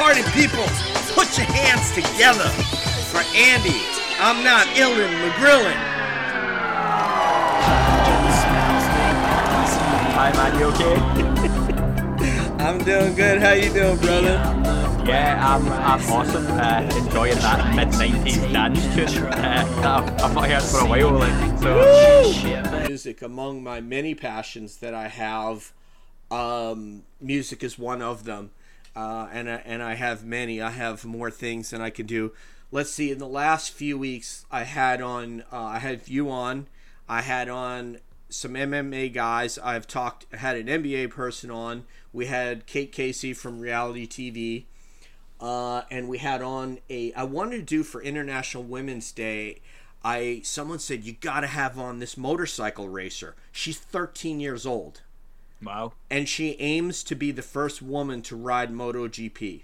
Party people, put your hands together for Andy. I'm not illin McGrillin. Hi man, you okay? I'm doing good. How you doing, brother? Yeah, I'm, I'm awesome. Uh, enjoying that mid '90s dance tune uh, I've, I've not heard for a while. Like, so Music among my many passions that I have. Um, music is one of them, uh, and I, and I have many. I have more things than I can do. Let's see. In the last few weeks, I had on. Uh, I had you on. I had on some MMA guys. I've talked. Had an NBA person on. We had Kate Casey from Reality TV. Uh, and we had on a. I wanted to do for International Women's Day. I someone said you got to have on this motorcycle racer. She's 13 years old, wow. and she aims to be the first woman to ride MotoGP.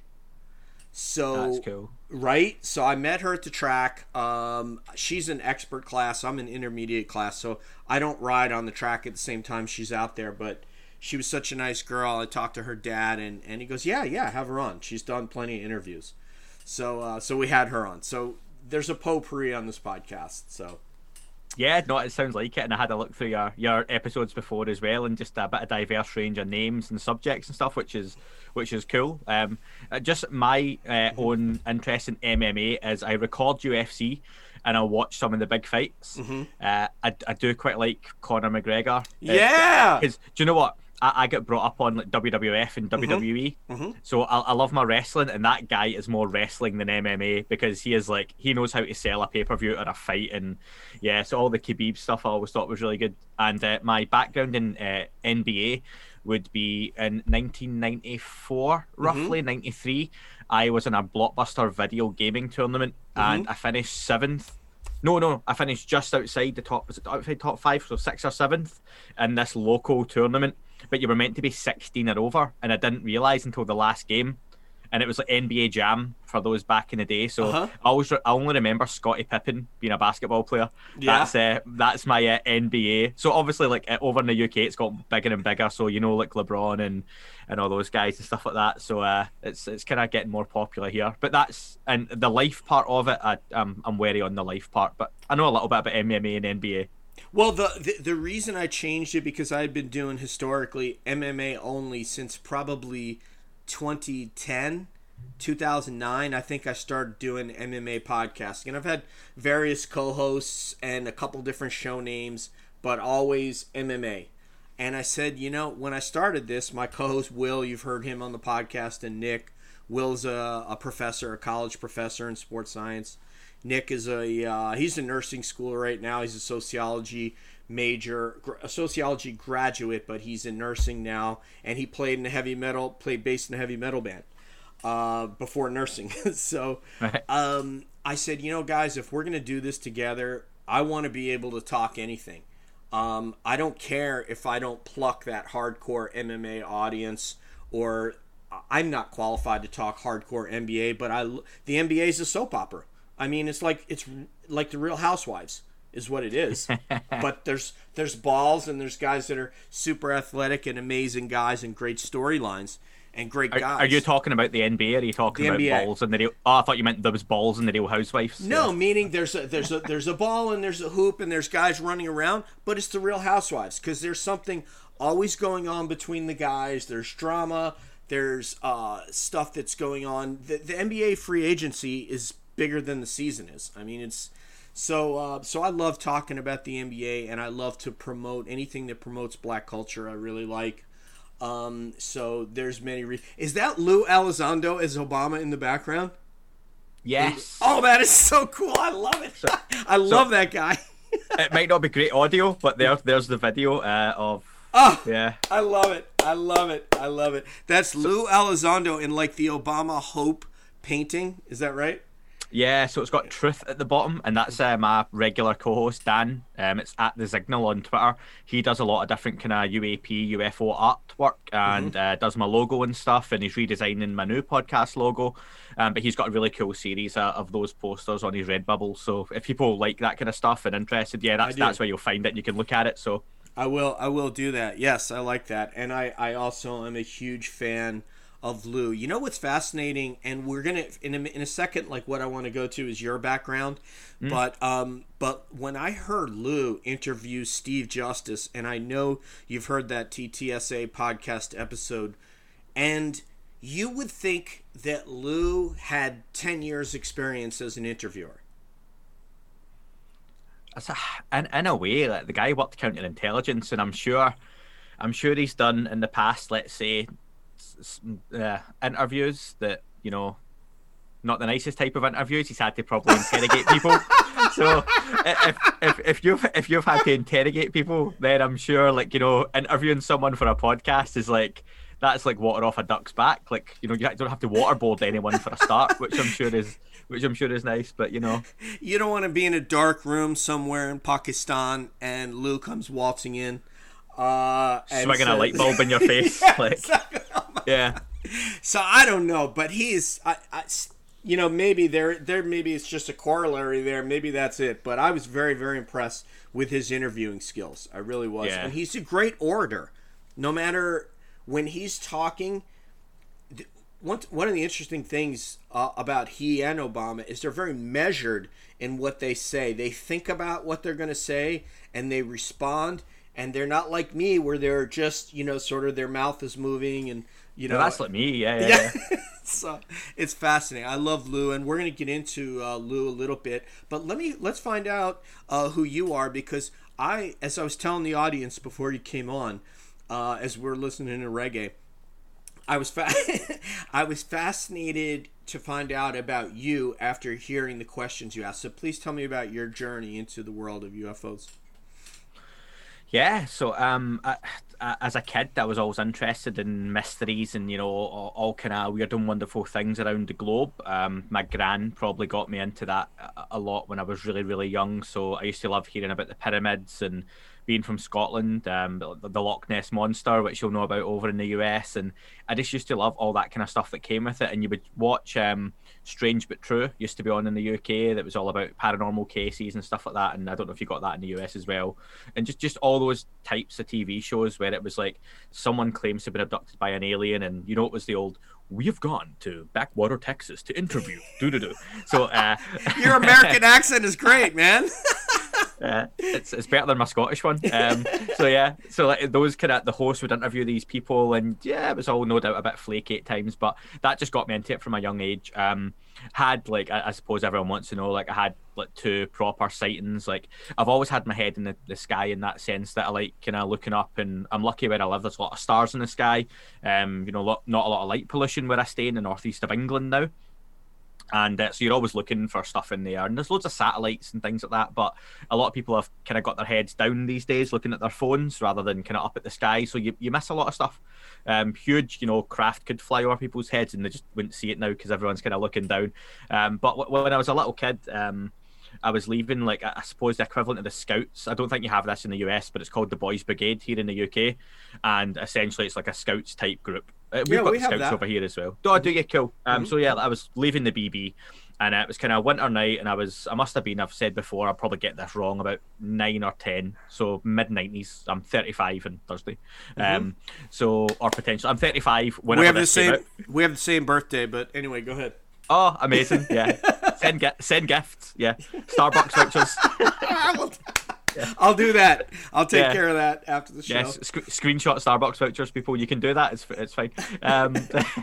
So That's cool. right? So I met her at the track. Um, she's an expert class. I'm an intermediate class, so I don't ride on the track at the same time she's out there. But she was such a nice girl. I talked to her dad, and, and he goes, "Yeah, yeah, have her on. She's done plenty of interviews." So uh, so we had her on. So there's a potpourri on this podcast. So Yeah, no, it sounds like it. And I had a look through your, your episodes before as well, and just a bit of diverse range of names and subjects and stuff, which is which is cool. Um, uh, just my uh, own interest in MMA is I record UFC and I watch some of the big fights. Uh, I, I do quite like Conor McGregor. Uh, yeah, Because do you know what? I, I get brought up on like WWF and WWE, so I, I love my wrestling, and that guy is more wrestling than MMA because he is like he knows how to sell a pay per view or a fight, and yeah, so all the Khabib stuff I always thought was really good. And uh, my background in uh, NBA would be in 1994, roughly 93. I was in a blockbuster video gaming tournament, and I finished seventh no, no, I finished just outside the top. Was it outside top five, so sixth or seventh in this local tournament? But you were meant to be sixteen or over, and I didn't realize until the last game. And it was like NBA Jam for those back in the day. So Uh-huh. I always, I only remember Scottie Pippen being a basketball player. Yeah. That's uh, that's my uh, NBA. So obviously, like uh, over in the UK, it's got bigger and bigger. So you know, like LeBron and and all those guys and stuff like that. So uh, it's it's kind of getting more popular here. But that's and the life part of it, I, I'm I'm wary on the life part. But I know a little bit about MMA and NBA. Well, the, the the reason I changed it because I had been doing historically MMA only since probably 2010, 2009. I think I started doing MMA podcasting, and I've had various co-hosts and a couple different show names, but always MMA. And I said, you know, when I started this, my co-host Will, you've heard him on the podcast, and Nick. Will's a, a professor, a college professor in sports science. Nick is a uh, he's in nursing school right now. He's a sociology major, a sociology graduate, but he's in nursing now. And he played in a heavy metal, played bass in a heavy metal band uh, before nursing. so um, I said, you know, guys, if we're gonna do this together, I want to be able to talk anything. Um, I don't care if I don't pluck that hardcore MMA audience or I'm not qualified to talk hardcore NBA, but I the NBA is a soap opera. I mean, it's like it's like the Real Housewives is what it is. but there's there's balls and there's guys that are super athletic and amazing guys and great storylines and great Are, guys. are you talking about the NBA? Are you talking The about NBA. balls in the real? Oh, I thought you meant there was balls in the Real Housewives. No, meaning there's a there's a there's a ball and there's a hoop and there's guys running around, but it's the Real Housewives because there's something always going on between the guys. There's drama. There's uh, stuff that's going on. The, the NBA free agency is bigger than the season is. I mean, it's so uh, so. I love talking about the NBA and I love to promote anything that promotes black culture. I really like. Um, so there's many. Re- is that Lou Elizondo as Obama in the background? Yes. Oh, that is so cool! I love it. I love that guy. it might not be great audio, but there, there's the video uh, of Oh, yeah. I love it. I love it. I love it. That's Lou Elizondo in like the Obama Hope painting. Is that right? Yeah, so it's got Truth at the bottom, and that's uh, my regular co-host Dan. Um, it's at the Signal on Twitter. He does a lot of different kind of UAP, UFO artwork, and mm-hmm. uh, does my logo and stuff. And he's redesigning my new podcast logo. Um, but he's got a really cool series uh, of those posters on his Redbubble. So if people like that kind of stuff and interested, yeah, that's that's where you'll find it. and You can look at it. So I will I will do that. Yes, I like that, and I I also am a huge fan of Lou. You know what's fascinating, and we're gonna in a, in a second. Like what I want to go to is your background, mm. but um, but when I heard Lou interview Steve Justice, and I know you've heard that TTSA podcast episode, and you would think that Lou had ten years experience as an interviewer in, in a way, like the guy worked counterintelligence, and I'm sure, I'm sure he's done in the past. Let's say, uh, interviews that you know, not the nicest type of interviews. He's had to probably interrogate people. so if, if if you've if you've had to interrogate people, then I'm sure like you know interviewing someone for a podcast is like that's like water off a duck's back. Like you know you don't have to waterboard anyone for a start, which I'm sure is which I'm sure is nice. But you know, you don't want to be in a dark room somewhere in Pakistan and Lou comes waltzing in, uh, swinging says, a light bulb in your face. yeah, like, exactly. oh yeah. So I don't know, but he's, I, I, you know, maybe there, there, maybe it's just a corollary there. Maybe that's it. But I was very, very impressed with his interviewing skills. I really was, yeah. and he's a great orator. No matter when he's talking one one of the interesting things uh, about he and Obama is they're very measured in what they say. They think about what they're going to say and they respond. And they're not like me, where they're just you know sort of their mouth is moving and you know no, that's like me. Yeah, yeah. yeah. so it's fascinating. I love Lou, and we're going to get into uh, Lou a little bit. But let me let's find out uh, who you are because I, as I was telling the audience before you came on, uh, as we're listening to reggae I was fa- I was fascinated to find out about you after hearing the questions you asked. So please tell me about your journey into the world of UFOs. Yeah, so um, I, I, as a kid, I was always interested in mysteries and you know all, all kind of weird and wonderful things around the globe. Um, my gran probably got me into that a, lot when I was really really young. So I used to love hearing about the pyramids and being from Scotland, um, the, the, Loch Ness monster, which you'll know about over in the US, and I just used to love all that kind of stuff that came with it. And you would watch um, Strange but True, used to be on in the UK, that was all about paranormal cases and stuff like that. And I don't know if you got that in the US as well. And just just all those types of TV shows where it was like someone claims to have been abducted by an alien, and you know it was the old we have gone to Backwater, Texas to interview. do do do. So uh, your American accent is great, man. uh, it's it's better than my Scottish one. Um, so yeah, so like those kind of the host would interview these people, and yeah, it was all no doubt a bit flaky at times, but that just got me into it from a young age. Um, had like I, I, suppose everyone wants to know, like I had like two proper sightings. Like I've always had my head in the, the sky in that sense that I like kind of looking up, and I'm lucky where I live. There's a lot of stars in the sky. Um, you know, lot, not a lot of light pollution where I stay in the northeast of England now and uh, so you're always looking for stuff in there. And there's loads of satellites and things like that but a lot of people have kind of got their heads down these days looking at their phones rather than kind of up at the sky. So you, you miss a lot of stuff. Um, huge you know craft could fly over people's heads and they just wouldn't see it now because everyone's kind of looking down. Um, but w- when i was a little kid um, I was leaving, like I suppose the equivalent of the Scouts. I don't think you have this in the US, but it's called the Boys Brigade here in the UK, and essentially it's like a Scouts type group. Uh, we've yeah, got we Scouts that. over here as well. Oh, do you cool? Um, mm-hmm. so yeah, I was leaving the BB, and it was kind of a winter night, and I was I must have been I've said before I'll probably get this wrong about nine or ten, so mid nineties. I'm 35 on Thursday, mm-hmm. um, so or potentially I'm 35. When we have the same we have the same birthday, but anyway, go ahead. Oh, amazing! Yeah, send send gifts. Yeah, Starbucks vouchers. I'll do that. I'll take yeah. care of that after the show. Yes, sc- screenshot Starbucks vouchers, people. You can do that. It's it's fine. Um,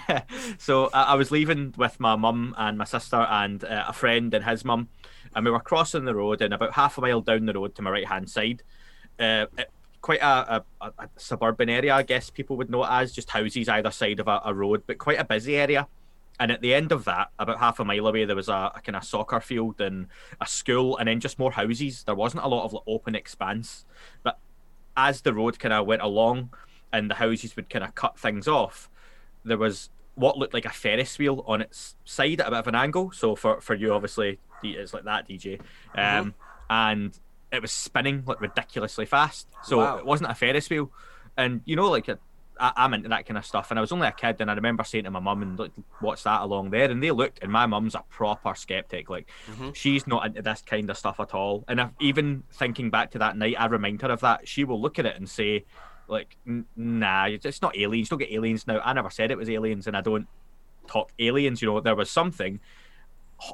so I, I, was leaving with my mum and my sister and uh, a friend and his mum, and we were crossing the road. And about half a mile down the road to my right hand side, uh, it, quite a, a, a, suburban area, I guess people would know it as, just houses either side of a, a road, but quite a busy area. And at the end of that, about half a mile away, there was a, a kind of soccer field and a school, and then just more houses. There wasn't a lot of like, open expanse. But as the road kind of went along and the houses would kind of cut things off, there was what looked like a Ferris wheel on its side at a bit of an angle. So for for you, obviously, it's like that DJ, um, mm-hmm. and it was spinning like ridiculously fast. So wow. it wasn't a Ferris wheel, and you know, like I, am into that kind of stuff. And I was only a kid, and I remember saying to my mum, "And like, what's that along there?" And they looked, and my mum's a proper skeptic. Like mm-hmm. she's not into this kind of stuff at all. And if, even thinking back to that night, I remind her of that. She will look at it and say, "Like, nah, it's not aliens. You don't get aliens now. I never said it was aliens, and I don't talk aliens. You know, there was something."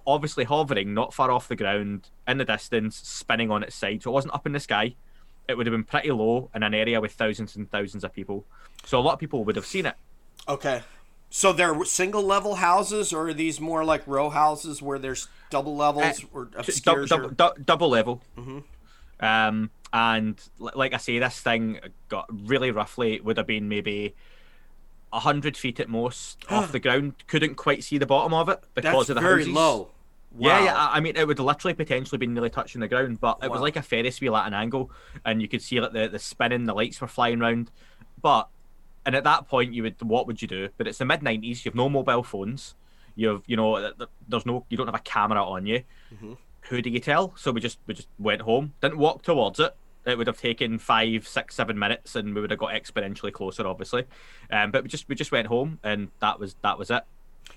Obviously hovering not far off the ground in the distance, spinning on its side. So it wasn't up in the sky it would have been pretty low in an area with thousands and thousands of people. So a lot of people would have seen it. Okay. So they're single level houses, or are these more like row houses where there's double levels uh, or du- du- double level? Mm-hmm. Um, and like I say, this thing got really roughly would have been maybe hundred feet at most off the ground. Couldn't quite see the bottom of it because That's of the very houses. low. Wow. Yeah, yeah. I mean, it would literally potentially be nearly touching the ground, but it wow. was like a Ferris wheel at an angle, and you could see like the the spinning, the lights were flying around. But and at that point, you would what would you do? But it's the mid '90s. You have no mobile phones. You have you know there's no you don't have a camera on you. Mm-hmm. Who do you tell? So we just we just went home. Didn't walk towards it. It would have taken five, six, seven minutes, and we would have got exponentially closer, obviously. Um, but we just we just went home, and that was that was it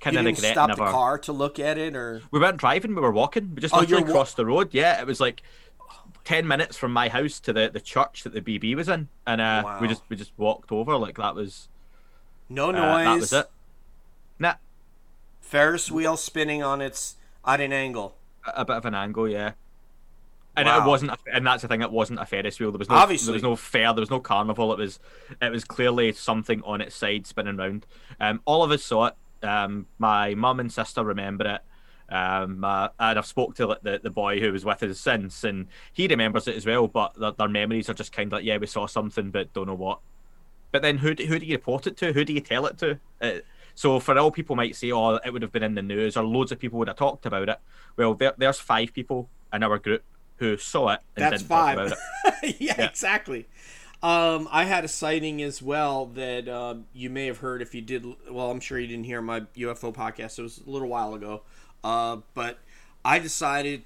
kind of regret. Stop never... the car to look at it, or we weren't driving. We were walking. We just oh, literally crossed the road. Yeah, it was like ten minutes from my house to the, the church that the BB was in, and uh, wow. we just we just walked over. Like that was no noise. Uh, that was it. Nah. Ferris wheel spinning on its at an angle. A, a bit of an angle, yeah. And wow. it wasn't, and that's the thing. It wasn't a Ferris wheel. There was no, Obviously. there was no fair. There was no carnival. It was, it was clearly something on its side spinning round. Um, all of us saw it. Um, my mum and sister remember it. Um, uh, and I've spoke to the, the boy who was with us since, and he remembers it as well. But their, their memories are just kind of like, yeah, we saw something, but don't know what. But then who do, who do you report it to? Who do you tell it to? Uh, so for all people might say, oh, it would have been in the news, or loads of people would have talked about it. Well, there, there's five people in our group who saw it and That's didn't five. talk about it. yeah, yeah, exactly. Um, I had a sighting as well that uh, you may have heard if you did. Well, I'm sure you didn't hear my UFO podcast. It was a little while ago. Uh, but I decided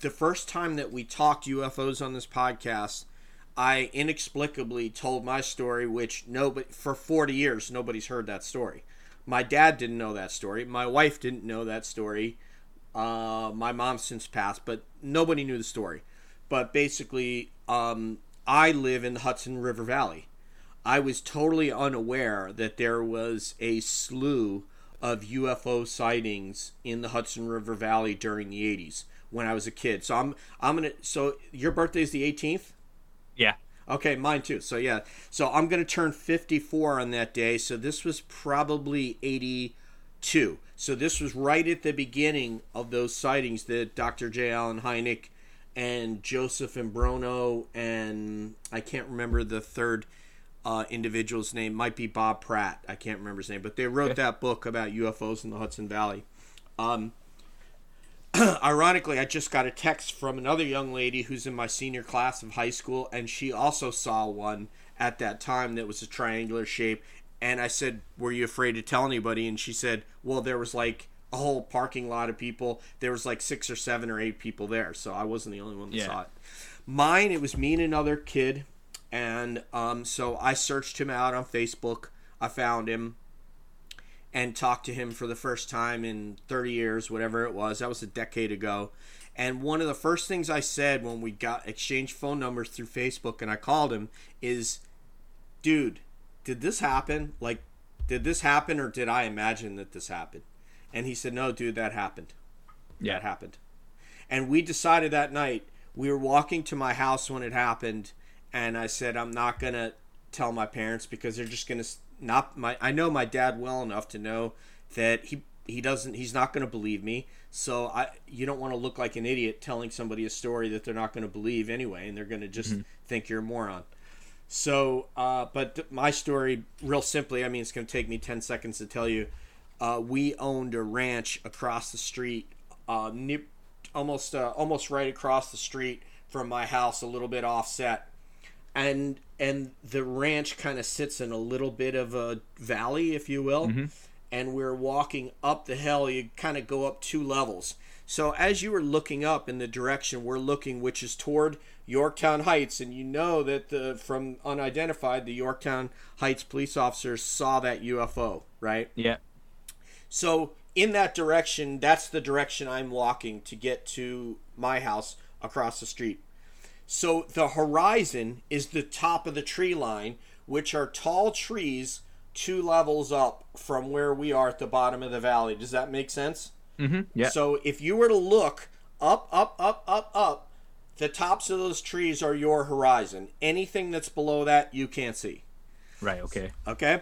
the first time that we talked UFOs on this podcast, I inexplicably told my story, which nobody for 40 years nobody's heard that story. My dad didn't know that story. My wife didn't know that story. Uh, my mom since passed, but nobody knew the story. But basically, um, I live in the Hudson River Valley. I was totally unaware that there was a slew of UFO sightings in the Hudson River Valley during the 80s when I was a kid. So I'm I'm going to so your birthday is the 18th? Yeah. Okay, mine too. So yeah. So I'm going to turn 54 on that day. So this was probably 82. So this was right at the beginning of those sightings that Dr. J. Allen Hynek and Joseph Imbrogno, and I can't remember the third uh, individual's name. Might be Bob Pratt. I can't remember his name, but they wrote that book about UFOs in the Hudson Valley. Um, ironically, I just got a text from another young lady who's in my senior class of high school, and she also saw one at that time that was a triangular shape. And I said, "Were you afraid to tell anybody?" And she said, "Well, there was like." a whole parking lot of people. There was like six or seven or eight people there, so I wasn't the only one that yeah. saw it. Mine, it was me and another kid, and um, so I searched him out on Facebook. I found him and talked to him for the first time in 30 years, whatever it was. That was a decade ago. And one of the first things I said when we got exchanged phone numbers through Facebook and I called him is, dude, did this happen? Like, did this happen or did I imagine that this happened? And he said, No, dude, that happened. Yeah. That happened. And we decided that night, we were walking to my house when it happened, and I said, I'm not going to tell my parents because they're just going to not my I know my dad well enough to know that he he doesn't he's not going to believe me. So I you don't want to look like an idiot telling somebody a story that they're not going to believe anyway and they're going to just mm-hmm. think you're a moron. So uh, but my story real simply I mean it's going to take me 10 seconds to tell you. Uh, we owned a ranch across the street, uh, almost uh, almost right across the street from my house, a little bit offset, and and the ranch kind of sits in a little bit of a valley, if you will. Mm-hmm. and we're walking up the hill. You kind of go up two levels. So as you were looking up in the direction we're looking, which is toward Yorktown Heights, and you know that the from unidentified, the Yorktown Heights police officers saw that UFO, right? Yeah. So in that direction, that's the direction I'm walking to get to my house across the street. So the horizon is the top of the tree line, which are tall trees two levels up from where we are at the bottom of the valley. Does that make sense? Mm-hmm. Yeah. So if you were to look up, up, up, up, up, the tops of those trees are your horizon. Anything that's below that, you can't see. Right. Okay. Okay.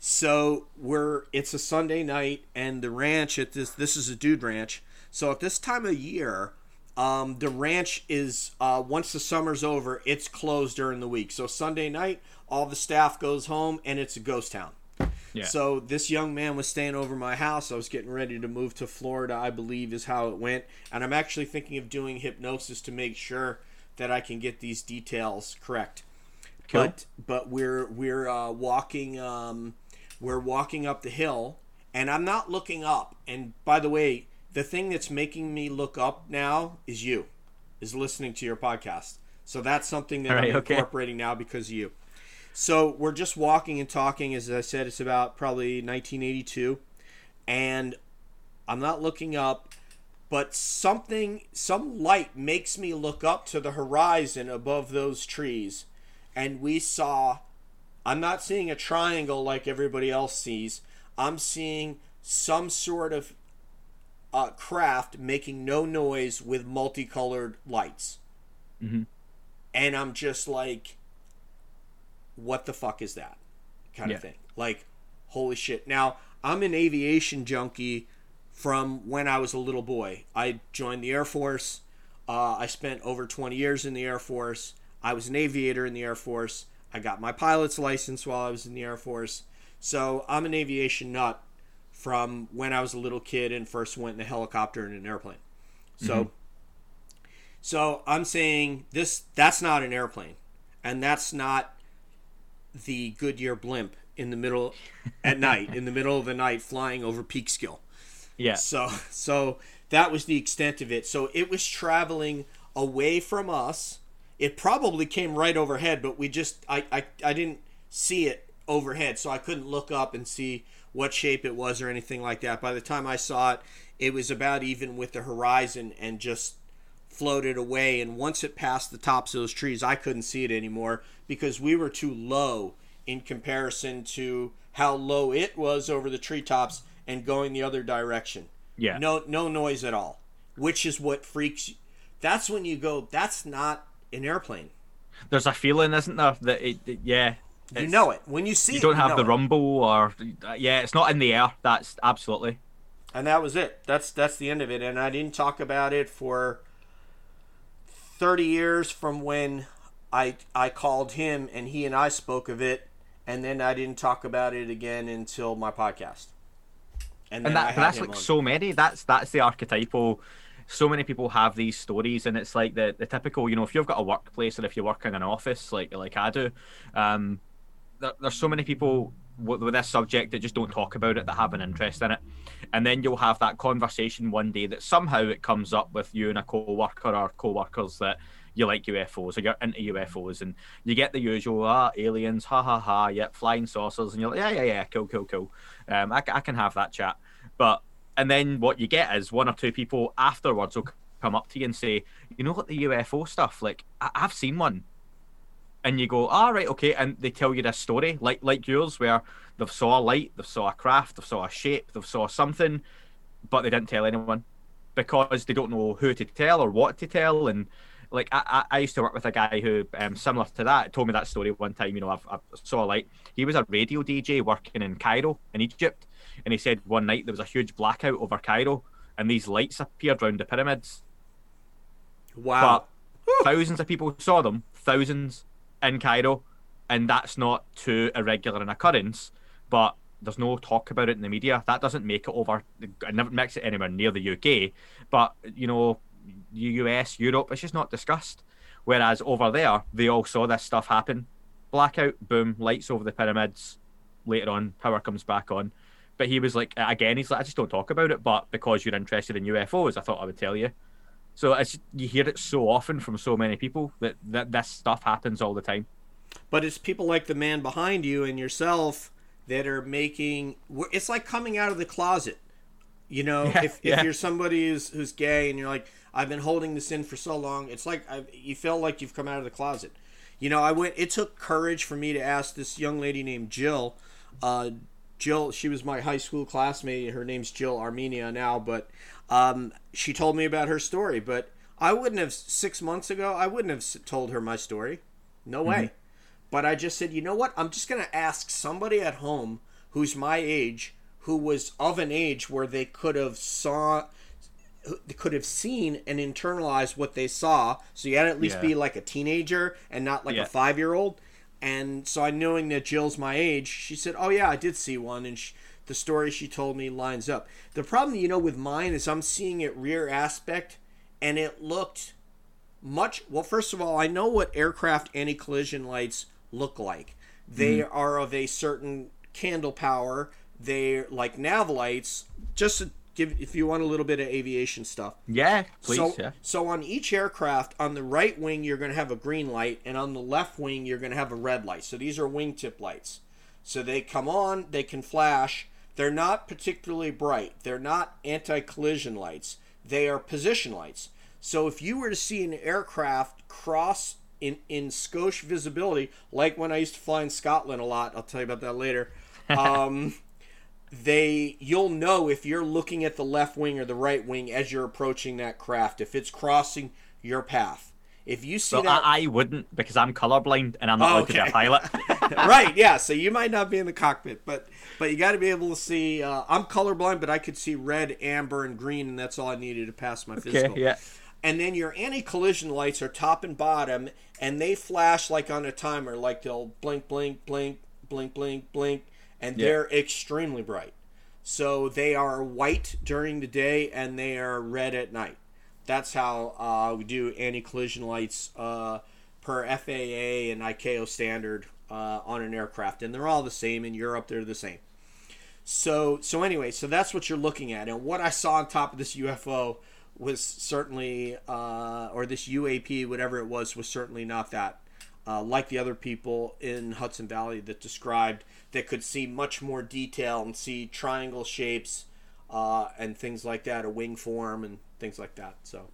So we're it's a Sunday night, and the ranch at this this is a dude ranch. So at this time of year, um, the ranch is uh, once the summer's over, it's closed during the week. So Sunday night, all the staff goes home, and it's a ghost town. Yeah. So this young man was staying over my house. I was getting ready to move to Florida, I believe is how it went. And I'm actually thinking of doing hypnosis to make sure that I can get these details correct. Cool. But but we're we're uh, walking um, we're walking up the hill and I'm not looking up. And by the way, the thing that's making me look up now is you. Is listening to your podcast. So that's something that right, I'm okay. incorporating now because of you. So we're just walking and talking. As I said, it's about probably 1982, and I'm not looking up, but something, some light makes me look up to the horizon above those trees, and we saw. I'm not seeing a triangle like everybody else sees. I'm seeing some sort of uh, craft making no noise with multicolored lights. Mhm. And I'm just like, what the fuck is that? Kind Yeah. of thing. Like, holy shit. Now, I'm an aviation junkie from when I was a little boy. I joined the Air Force. Uh, I spent over 20 years in the Air Force. I was an aviator in the Air Force. I got my pilot's license while I was in the Air Force. So I'm an aviation nut from when I was a little kid and first went in a helicopter and an airplane. So mm-hmm. so I'm saying this that's not an airplane. And that's not the Goodyear blimp in the middle at night, in the middle of the night flying over Peekskill. Yeah. So so that was the extent of it. So it was traveling away from us. It probably came right overhead, but we just I, I, I didn't see it overhead, so I couldn't look up and see what shape it was or anything like that. By the time I saw it, it was about even with the horizon and just floated away and once it passed the tops of those trees I couldn't see it anymore because we were too low in comparison to how low it was over the treetops and going the other direction. Yeah. No no noise at all. Which is what freaks you. That's when you go that's not an airplane. There's a feeling, isn't there, that it, it- yeah. You it's- know it. When you see You don't have know the it. rumble or yeah, it's not in the air. That's absolutely. and that was it. That's that's the end of it. And I didn't talk about it for thirty years from when I I called him and he and I spoke of it, and then I didn't talk about it again until my podcast. And, and that, that's like on. so many. That's that's the archetypal. So many people have these stories, and it's like the, the typical. You know, if you've got a workplace or if you work in an office, like like I do, um, there, there's so many people with, with this subject that just don't talk about it that have an interest in it, and then you'll have that conversation one day that somehow it comes up with you and a co-worker or co-workers that you like UFOs or you're into UFOs, and you get the usual ah aliens, ha ha ha, yep, flying saucers, and you're like yeah yeah yeah, cool cool cool. Um, I, I can have that chat, but and then what you get is one or two people afterwards will come up to you and say, you know what the UFO stuff, like I- I've seen one, and you go, ah right, okay, and they tell you this story like like yours where they've saw a light, they've saw a craft, they've saw a shape, they've saw something, but they didn't tell anyone because they don't know who to tell or what to tell and like I, I I used to work with a guy who um, similar to that told me that story one time you know I've, I saw a light. He was a radio DJ working in Cairo in Egypt and he said one night there was a huge blackout over Cairo and these lights appeared around the pyramids. Wow. but thousands of people saw them, thousands in Cairo, and that's not too irregular an occurrence. But there's no talk about it in the media. That doesn't make it over. It never makes it anywhere near the UK. But you know, the US, Europe, it's just not discussed. Whereas over there, they all saw this stuff happen. Blackout, boom, lights over the pyramids. Later on, power comes back on. But he was like, again, he's like, I just don't talk about it. But because you're interested in UFOs, I thought I would tell you. So it's you hear it so often from so many people that, that this stuff happens all the time. But it's people like the man behind you and yourself that are making. It's like coming out of the closet. You know, yeah, if, yeah. if you're somebody who's who's gay and you're like, I've been holding this in for so long, it's like I've, you feel like you've come out of the closet. You know, I went. It took courage for me to ask this young lady named Jill. Uh, Jill, she was my high school classmate. Her name's Jill Armenia now, but um, she told me about her story. But I wouldn't have six months ago. I wouldn't have told her my story. No way. Mm-hmm. But I just said, you know what? I'm just going to ask somebody at home who's my age, who was of an age where they could have saw could have seen and internalized what they saw. So you had to at least yeah. be like a teenager and not like yeah. a five year old. And so I knowing that Jill's my age, she said, "Oh yeah, I did see one," and she, the story she told me lines up. The problem, you know, with mine is I'm seeing it rear aspect, and it looked much. Well, first of all, I know what aircraft anti collision lights look like. They mm. are of a certain candle power. They're like nav lights. Just to give if you want a little bit of aviation stuff. Yeah, please. So, yeah. so on each aircraft, on the right wing you're going to have a green light, and on the left wing you're going to have a red light. So these are wingtip lights. So they come on, they can flash. They're not particularly bright. They're not anti-collision lights. They are position lights. So if you were to see an aircraft cross in in Scotia visibility, like when I used to fly in Scotland a lot, I'll tell you about that later. Um, they you'll know if you're looking at the left wing or the right wing as you're approaching that craft if it's crossing your path if you see so that I, I, wouldn't because i'm colorblind and i'm not oh, okay. a pilot right yeah so you might not be in the cockpit but but you got to be able to see uh, i'm colorblind but i could see red amber and green and that's all i needed to pass my physical okay, yeah and then your anti-collision lights are top and bottom and they flash like on a timer like they'll blink blink blink blink blink blink and yeah. they're extremely bright. So they are white during the day and they are red at night. That's how uh, we do anti-collision lights uh, per FAA and ICAO standard uh, on an aircraft, and they're all the same in Europe. They're the same. So so anyway, so that's what you're looking at, and what I saw on top of this UFO was certainly, uh, or this UAP, whatever it was, was certainly not that. Uh, like the other people in Hudson Valley that described that could see much more detail and see triangle shapes uh, and things like that, a wing form and things like that. So.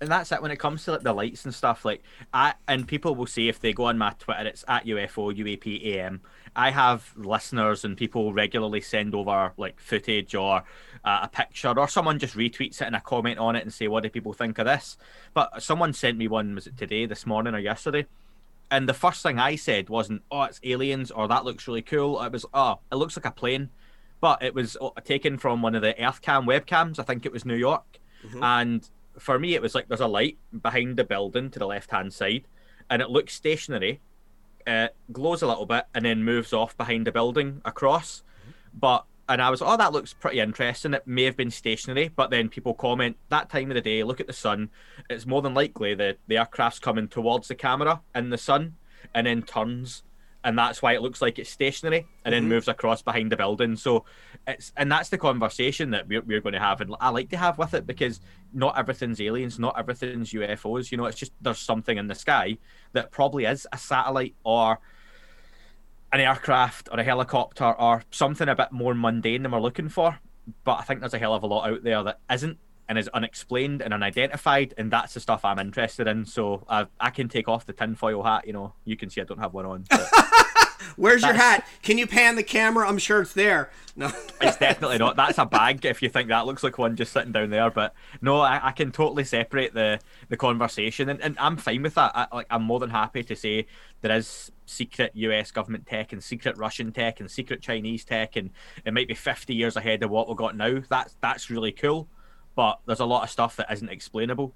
And that's it when it comes to like the lights and stuff. Like I and people will say if they go on my Twitter, it's at UFO UAP AM. I have listeners and people regularly send over like footage or uh, a picture, or someone just retweets it and a comment on it and say, "What do people think of this?" But someone sent me one was it today, this morning, or yesterday, and the first thing I said wasn't, "Oh, it's aliens," or "That looks really cool." It was, "Oh, it looks like a plane," but it was uh, taken from one of the EarthCam webcams. I think it was New York, mm-hmm. and for me, it was like there's a light behind the building to the left hand side, and it looks stationary. Uh, glows a little bit and then moves off behind the building across. But and I was, oh, that looks pretty interesting. It may have been stationary, but then people comment that time of the day, look at the sun. It's more than likely that the aircraft's coming towards the camera in the sun and then turns. And that's why it looks like it's stationary and mm-hmm. then moves across behind the building. So it's, and that's the conversation that we're, we're going to have. And I like to have with it because not everything's aliens, not everything's UFOs. You know, it's just there's something in the sky that probably is a satellite or an aircraft or a helicopter or something a bit more mundane than we're looking for. But I think there's a hell of a lot out there that isn't and is unexplained and unidentified, and that's the stuff I'm interested in. So I, I can take off the tinfoil hat. You know, you can see I don't have one on. Where's your hat? Can you pan the camera? I'm sure it's there. No, it's definitely not. That's a bag. If you think that looks like one just sitting down there, but no, I, I can totally separate the the conversation, and, and I'm fine with that. I, like I'm more than happy to say there is secret US government tech and secret Russian tech and secret Chinese tech, and it might be 50 years ahead of what we've got now. That's that's really cool, but there's a lot of stuff that isn't explainable.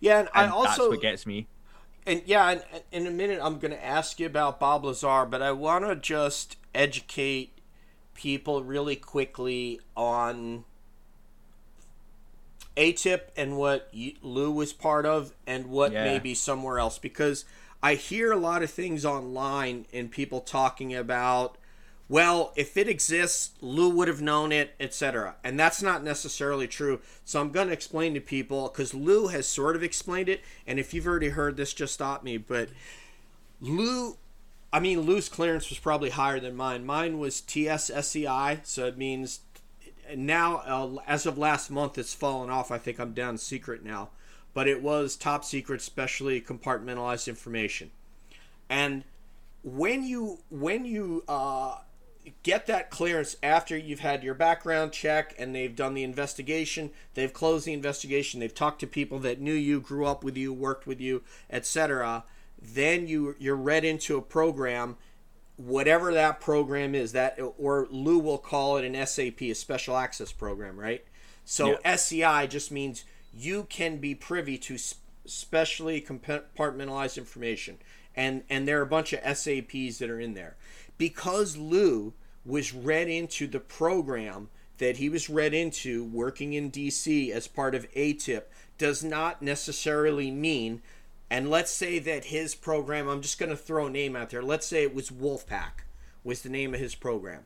Yeah, and, and I also that's what gets me and yeah, and, in a minute I'm going to ask you about Bob Lazar, but I want to just educate people really quickly on AATIP and what Lou was part of and what yeah. maybe somewhere else because I hear a lot of things online and people talking about well, if it exists, Lou would have known it, etc. And that's not necessarily true. So I'm going to explain to people because Lou has sort of explained it. And if you've already heard this, just stop me. But Lou, I mean, Lou's clearance was probably higher than mine. Mine was TSSCI, so it means now, uh, as of last month, it's fallen off. I think I'm down secret now. But it was top secret, specially compartmentalized information. And when you when you uh, get that clearance after you've had your background check and they've done the investigation, they've closed the investigation, they've talked to people that knew you, grew up with you, worked with you, etc. Then you you're read into a program, whatever that program is. That or Lou will call it an SAP, a special access program, right? So yeah. SCI just means you can be privy to specially compartmentalized information, and and there are a bunch of SAPs that are in there because Lou was read into the program that he was read into working in DC as part of AATIP does not necessarily mean and let's say that his program I'm just going to throw a name out there. Let's say it was Wolfpack was the name of his program.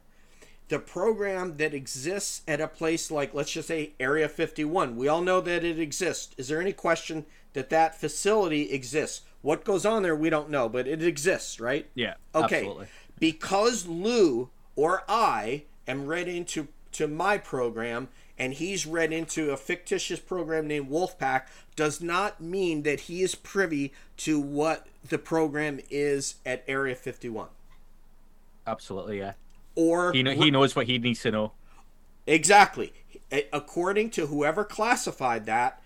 The program that exists at a place like let's just say Area 51 we all know that it exists. Is there any question that that facility exists? What goes on there we don't know but it exists right? Yeah okay. absolutely because Lou or I am read into to my program and he's read into a fictitious program named Wolfpack does not mean that he is privy to what the program is at Area 51. Absolutely, yeah. Or he, know, he knows what he needs to know. Exactly. According to whoever classified that,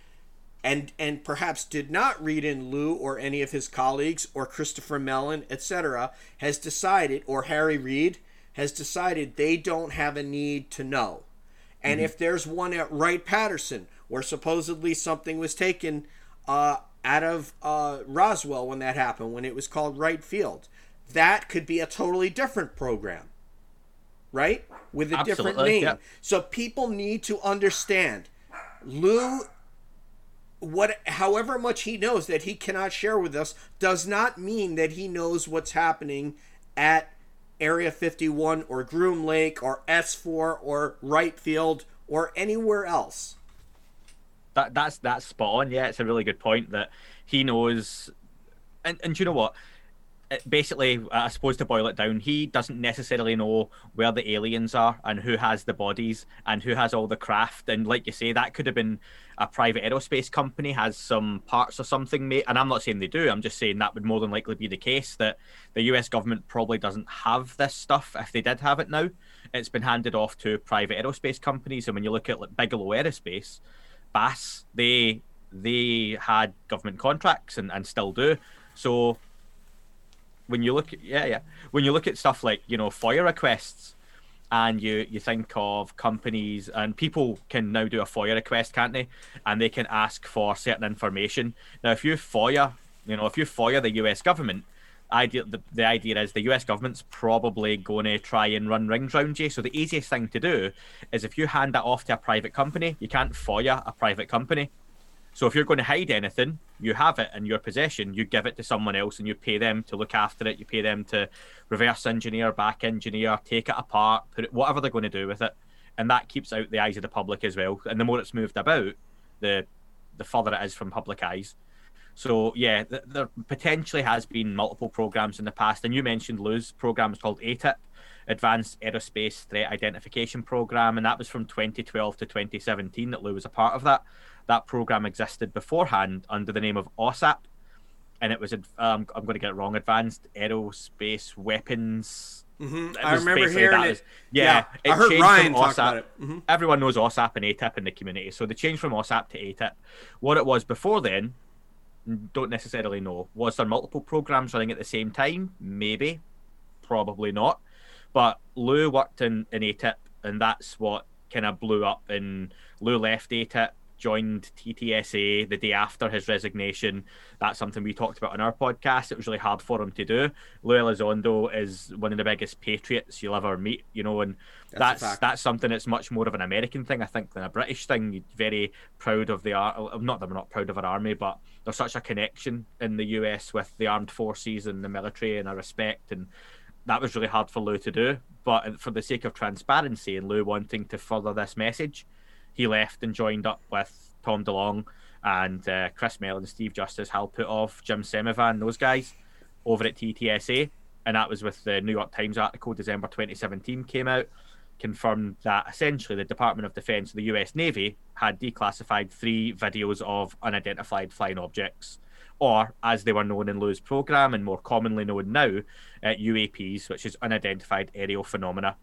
and and perhaps did not read in Lou or any of his colleagues or Christopher Mellon, etc., has decided, or Harry Reid has decided they don't have a need to know. And mm-hmm. if there's one at Wright Patterson, where supposedly something was taken uh, out of uh, Roswell when that happened, when it was called Wright Field, that could be a totally different program, right? With a Absolutely, different name. Yep. So people need to understand Lou what however much he knows that he cannot share with us does not mean that he knows what's happening at Area 51 or Groom Lake or S4 or Wright Field or anywhere else. That that's that's spot on. Yeah, it's a really good point that he knows and and you know what? Basically, I suppose to boil it down, he doesn't necessarily know where the aliens are and who has the bodies and who has all the craft. And like you say, that could have been a private aerospace company has some parts or something made. And I'm not saying they do. I'm just saying that would more than likely be the case that the U.S. government probably doesn't have this stuff. If they did have it now, it's been handed off to private aerospace companies. And when you look at like Bigelow Aerospace, BAASS, they they had government contracts and, and still do. So when you look at yeah yeah. When you look at stuff like you know FOIA requests and you you think of companies and people can now do a FOIA request can't they? And they can ask for certain information. Now if you FOIA you know if you FOIA the US government idea the, the idea is the US government's probably going to try and run rings around you. So the easiest thing to do is if you hand that off to a private company you can't FOIA a private company so if you're going to hide anything, you have it in your possession, you give it to someone else and you pay them to look after it, you pay them to reverse engineer, back engineer, take it apart, put it whatever they're going to do with it. And that keeps out the eyes of the public as well. And the more it's moved about, the the further it is from public eyes. So yeah, th- there potentially has been multiple programs in the past, and you mentioned Lou's program is called AATIP, Advanced Aerospace Threat Identification Program, and that was from 2012 to 2017 that Lou was a part of that that program existed beforehand under the name of AAWSAP, and it was um, I'm going to get it wrong. Advanced Aerospace Weapons. Mm-hmm. I remember hearing it. Was, yeah, yeah I heard Ryan talk about it. Mm-hmm. Everyone knows AAWSAP and AATIP in the community, so they changed from AAWSAP to AATIP. What it was before then, don't necessarily know. Was there multiple programs running at the same time? Maybe, probably not. But Lou worked in, in AATIP, and that's what kind of blew up. And Lou left AATIP joined TTSA the day after his resignation. That's something we talked about on our podcast. It was really hard for him to do. Lou Elizondo is one of the biggest patriots you'll ever meet, you know, and that's that's, that's something that's much more of an American thing, I think, than a British thing. very proud of the art. Not that we're not proud of our army, but there's such a connection in the US with the armed forces and the military, and a respect and that was really hard for Lou to do. But for the sake of transparency and Lou wanting to further this message, he left and joined up with Tom DeLonge and uh, Chris Mellon, Steve Justice, Hal Puthoff, Jim Semivan, those guys over at TTSA. And that was with the New York Times article, December 2017 came out, confirmed that essentially the Department of Defense, of the US Navy, had declassified three videos of unidentified flying objects or as they were known in Lou's program and more commonly known now, uh, UAPs, which is unidentified aerial phenomena.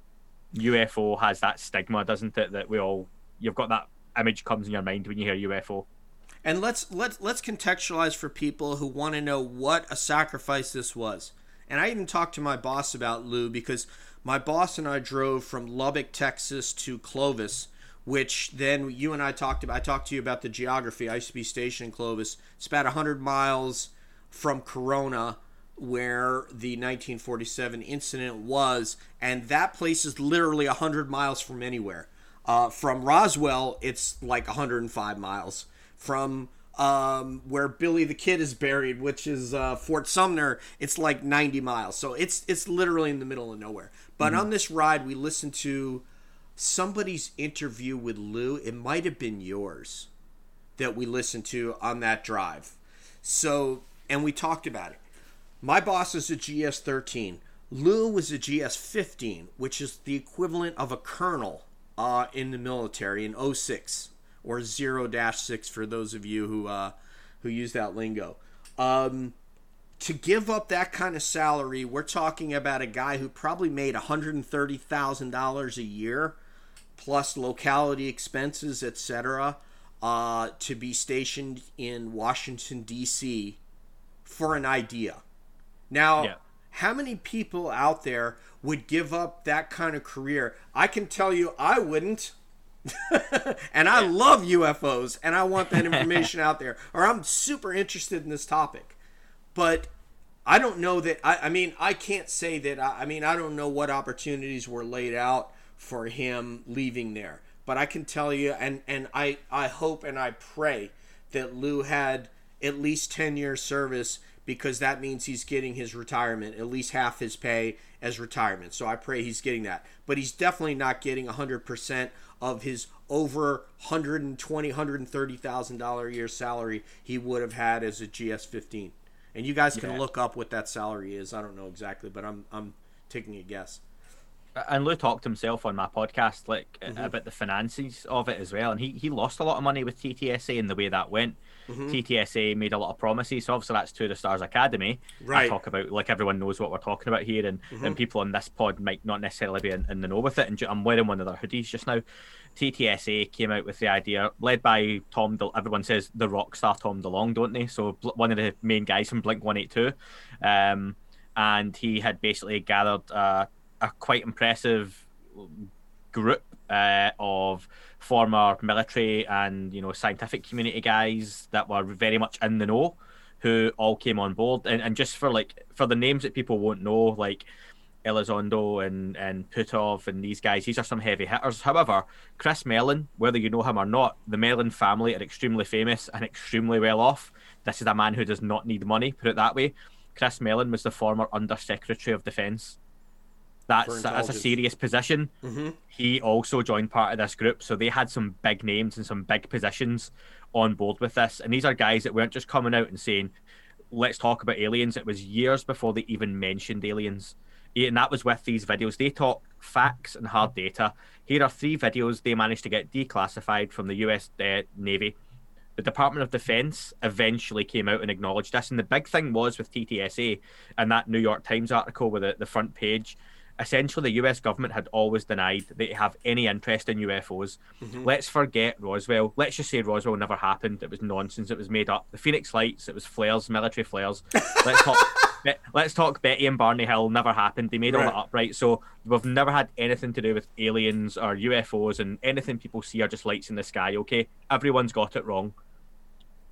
UFO has that stigma, doesn't it? That we all you've got that image comes in your mind when you hear UFO. And let's let's let's contextualize for people who want to know what a sacrifice this was. And I even talked to my boss about Lou because my boss and I drove from Lubbock, Texas to Clovis which then you and I talked about. I talked to you about the geography. I used to be stationed in Clovis. It's about 100 miles from Corona, where the 1947 incident was, and that place is literally 100 miles from anywhere. Uh, from Roswell, it's like 105 miles. From um, where Billy the Kid is buried, which is uh, Fort Sumner, it's like 90 miles. So it's it's literally in the middle of nowhere. But mm-hmm. on this ride, we listened to somebody's interview with Lou. It might have been yours that we listened to on that drive. So, and we talked about it. My boss is a GS 13. Lou was a GS 15, which is the equivalent of a colonel uh, in the military in 06 or 0 6 for those of you who, uh, who use that lingo. Um, to give up that kind of salary, we're talking about a guy who probably made $130,000 a year plus locality expenses, etc., uh, to be stationed in Washington, D.C. for an idea. Now, yeah. how many people out there would give up that kind of career? I can tell you I wouldn't. and I love UFOs and I want that information out there, or I'm super interested in this topic. But I don't know that, I, I mean, I can't say that, I, I mean, I don't know what opportunities were laid out for him leaving there. But I can tell you, and and I I hope and I pray that Lou had at least ten years service because that means he's getting his retirement, at least half his pay as retirement. So I pray he's getting that. But he's definitely not getting 100% of his over 120 130,000 dollar a year salary he would have had as a GS15. And you guys can yeah. look up what that salary is. I don't know exactly, but I'm I'm taking a guess and Lou talked himself on my podcast like mm-hmm. about the finances of it as well, and he he lost a lot of money with TTSA and the way that went. Mm-hmm. TTSA made a lot of promises. So obviously, that's to the Stars Academy. Right. I talk about like everyone knows what we're talking about here, and, mm-hmm. and people on this pod might not necessarily be in, in the know with it. And I'm wearing one of their hoodies just now. TTSA came out with the idea, led by Tom. De- everyone says the rock star Tom DeLonge, don't they? So one of the main guys from Blink One Eight Two, um, and he had basically gathered. Uh, a quite impressive group uh, of former military and you know scientific community guys that were very much in the know who all came on board. And, and just for like for the names that people won't know like Elizondo and and Puthoff and these guys these are some heavy hitters. However Chris Mellon whether you know him or not the Mellon family are extremely famous and extremely well off. This is a man who does not need money put it that way. Chris Mellon was the former Under Secretary of Defence that's that's a serious position. Mm-hmm. He also joined part of this group, so they had some big names and some big positions on board with this. And these are guys that weren't just coming out and saying, "Let's talk about aliens." It was years before they even mentioned aliens, and that was with these videos. They talk facts and hard data. Here are three videos they managed to get declassified from the U.S. Uh, Navy. The Department of Defense eventually came out and acknowledged this. And the big thing was with TTSA and that New York Times article with the, the front page essentially the US government had always denied that they have any interest in UFOs. Mm-hmm. Let's forget Roswell. Let's just say Roswell never happened. It was nonsense. It was made up. The Phoenix Lights, it was flares, military flares. Let's talk let's talk Betty and Barney Hill never happened. They made right. all that up, right? So we've never had anything to do with aliens or UFOs and anything people see are just lights in the sky, okay? Everyone's got it wrong.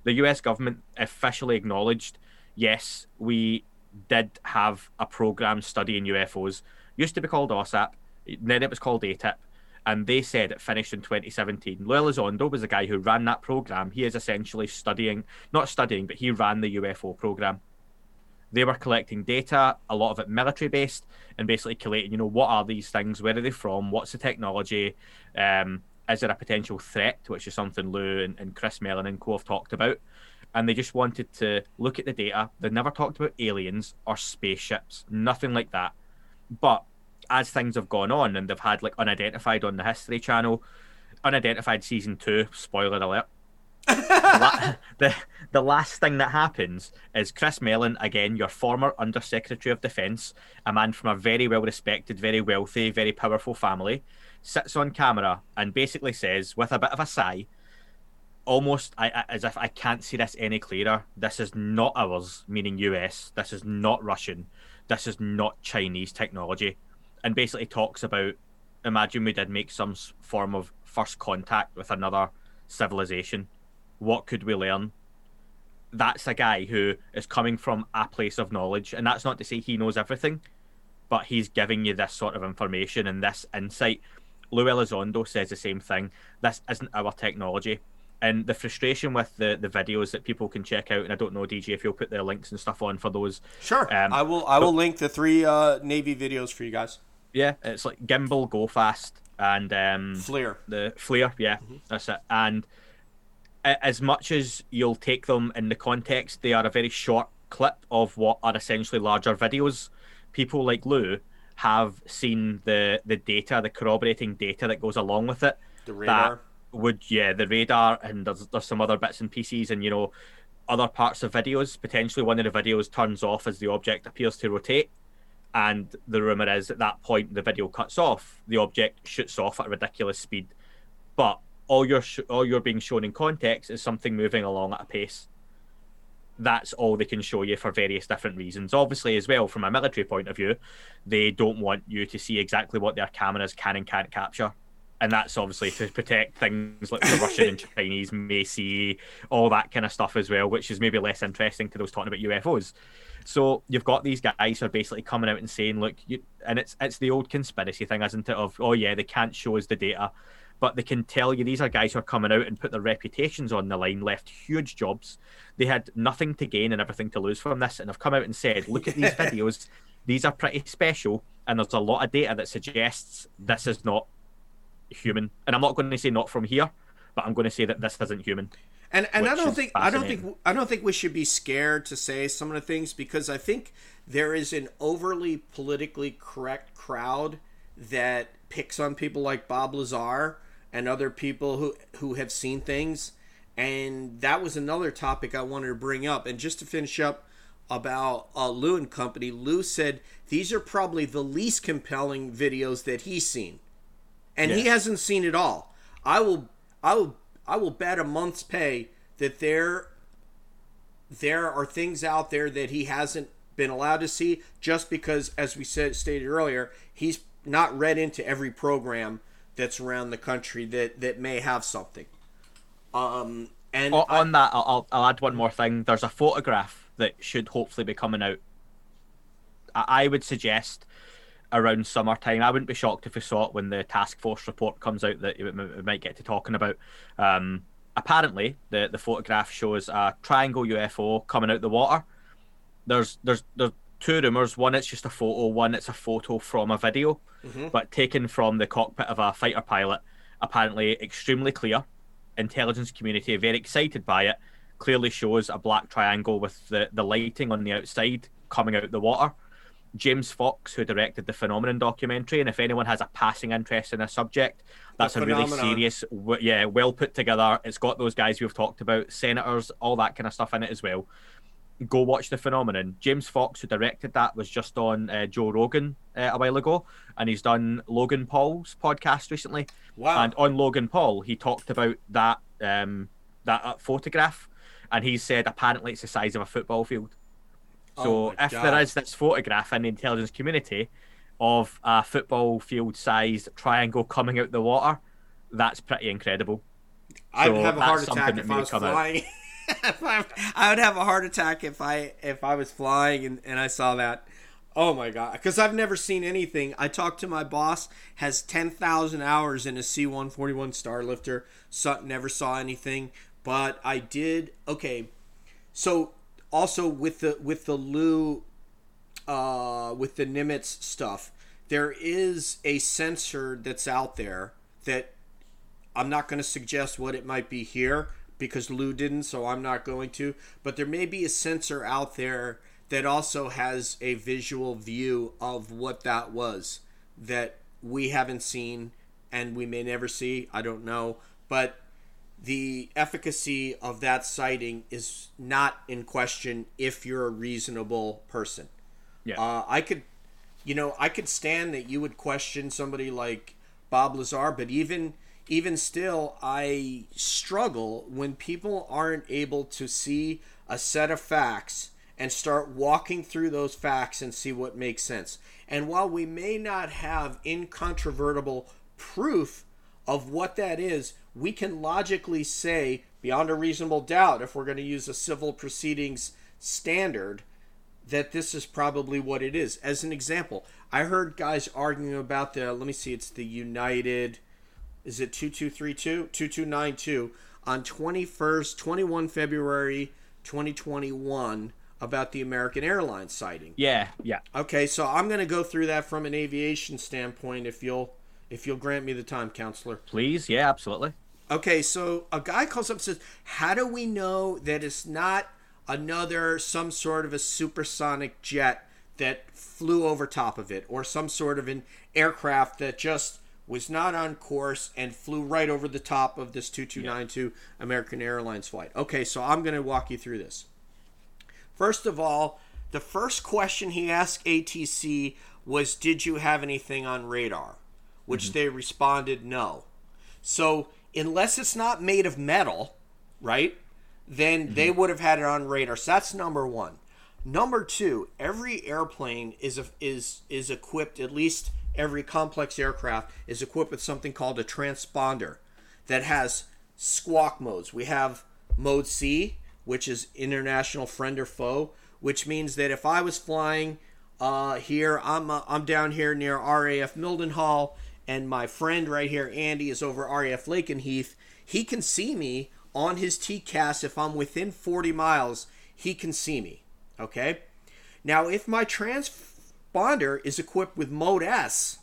The US government officially acknowledged, yes, we did have a program studying UFOs Used to be called AAWSAP, then it was called AATIP, and they said it finished in 2017. Lou Elizondo was the guy who ran that program. He is essentially studying, not studying, but he ran the UFO program. They were collecting data, a lot of it military based, and basically collating, you know, what are these things? Where are they from? What's the technology? Um, is there a potential threat? Which is something Lou and, and Chris Mellon and co have talked about. And they just wanted to look at the data. They never talked about aliens or spaceships, nothing like that. But as things have gone on and they've had like unidentified on the History Channel, unidentified season two, spoiler alert. the, la- the, the last thing that happens is Chris Mellon, again, your former Under Secretary of Defence, a man from a very well respected, very wealthy, very powerful family, sits on camera and basically says, with a bit of a sigh, almost I, I, as if I can't see this any clearer. This is not ours, meaning US. This is not Russian. This is not Chinese technology. And basically talks about imagine we did make some form of first contact with another civilization. What could we learn? That's a guy who is coming from a place of knowledge. And that's not to say he knows everything, but he's giving you this sort of information and this insight. Lou Elizondo says the same thing. This isn't our technology and the frustration with the the videos that people can check out and i don't know dj if you'll put their links and stuff on for those. Sure. Um, i will i will but, link the three uh, navy videos for you guys. Yeah it's like gimbal go fast and um FLIR the FLIR yeah mm-hmm. that's it. And as much as you'll take them in the context they are a very short clip of what are essentially larger videos. People like lou have seen the the data the corroborating data that goes along with it. The radar would yeah the radar and there's there's some other bits and pieces and you know other parts of videos potentially one of the videos turns off as the object appears to rotate. And the rumor is at that point the video cuts off the object shoots off at a ridiculous speed. But all you're sh- all you're being shown in context is something moving along at a pace. That's all they can show you for various different reasons. Obviously as well from a military point of view they don't want you to see exactly what their cameras can and can't capture and that's obviously to protect things like the Russian and Chinese see, all that kind of stuff as well, which is maybe less interesting to those talking about UFOs. So you've got these guys who are basically coming out and saying, "Look," you, and it's it's the old conspiracy thing, isn't it? Of oh yeah, they can't show us the data, but they can tell you these are guys who are coming out and put their reputations on the line, left huge jobs. They had nothing to gain and everything to lose from this, and have come out and said, "Look at these videos; these are pretty special." And there's a lot of data that suggests this is not human. And I'm not going to say not from here, but I'm going to say that this isn't human. And and I don't think I don't think I don't think we should be scared to say some of the things because I think there is an overly politically correct crowd that picks on people like Bob Lazar and other people who who have seen things. And that was another topic I wanted to bring up. And just to finish up about uh, Lou and Company, Lou said these are probably the least compelling videos that he's seen and yeah. he hasn't seen it all. I will, I will, I will bet a month's pay that there, there are things out there that he hasn't been allowed to see just because, as we said stated earlier, he's not read into every program that's around the country that that may have something. Um, and on, I, that, I'll I'll add one more thing. There's a photograph that should hopefully be coming out. I, I would suggest around summertime. I wouldn't be shocked if we saw it when the task force report comes out that we might get to talking about. Um, apparently, the the photograph shows a triangle UFO coming out the water. There's there's there's two rumors. One, it's just a photo. One, it's a photo from a video, mm-hmm. but taken from the cockpit of a fighter pilot. Apparently, extremely clear. Intelligence community very excited by it. Clearly shows a black triangle with the, the lighting on the outside coming out the water. James Fox, who directed the Phenomenon documentary. And if anyone has a passing interest in a subject, that's a really serious, yeah, well put together. It's got those guys we've talked about, senators, all that kind of stuff in it as well. Go watch the Phenomenon. James Fox, who directed that, was just on uh, Joe Rogan uh, a while ago, and he's done Logan Paul's podcast recently. Wow! And on Logan Paul, he talked about that um, that uh, photograph, and he said apparently it's the size of a football field. So oh if God. there is this photograph in the intelligence community of a football field sized triangle coming out the water, that's pretty incredible. I would have a heart attack if I was flying. I would have a heart attack if I if I was flying and, and I saw that. Oh my god! Because I've never seen anything. I talked to my boss. Has ten thousand hours in a C one forty one Starlifter. So, never saw anything, but I did. Okay, so also with the with the Lou, uh, with the Nimitz stuff, there is a sensor that's out there that I'm not going to suggest what it might be here because Lou didn't, so I'm not going to. But there may be a sensor out there that also has a visual view of what that was that we haven't seen and we may never see. I don't know. But the efficacy of that sighting is not in question if you're a reasonable person. Yeah. Uh, I could, you know, I could stand that you would question somebody like Bob Lazar, but even even still, I struggle when people aren't able to see a set of facts and start walking through those facts and see what makes sense. And while we may not have incontrovertible proof of what that is, we can logically say, beyond a reasonable doubt, if we're going to use a civil proceedings standard, that this is probably what it is. As an example, I heard guys arguing about the, let me see, it's the United is it 2232 2292 on 21st 21 february 2021 about the american airlines sighting. Yeah yeah. Okay so i'm going to go through that from an aviation standpoint if you'll if you'll grant me the time counselor. Please yeah absolutely okay so a guy calls up and says how do we know that it's not another some sort of a supersonic jet that flew over top of it or some sort of an aircraft that just was not on course and flew right over the top of this 2292 yeah. American Airlines flight. Okay, so I'm going to walk you through this. First of all, the first question he asked ATC was Did you have anything on radar? Which mm-hmm. they responded no. So, unless it's not made of metal, right, then mm-hmm. they would have had it on radar. So, that's number one. Number two, every airplane is a, is is equipped at least every complex aircraft is equipped with something called a transponder that has squawk modes. We have mode C, which is international friend or foe, which means that if I was flying uh, here, I'm uh, I'm down here near RAF Mildenhall, and my friend right here, Andy, is over RAF Lakenheath. He can see me on his TCAS if I'm within 40 miles. He can see me. Okay. Now, if my transponder is equipped with Mode S.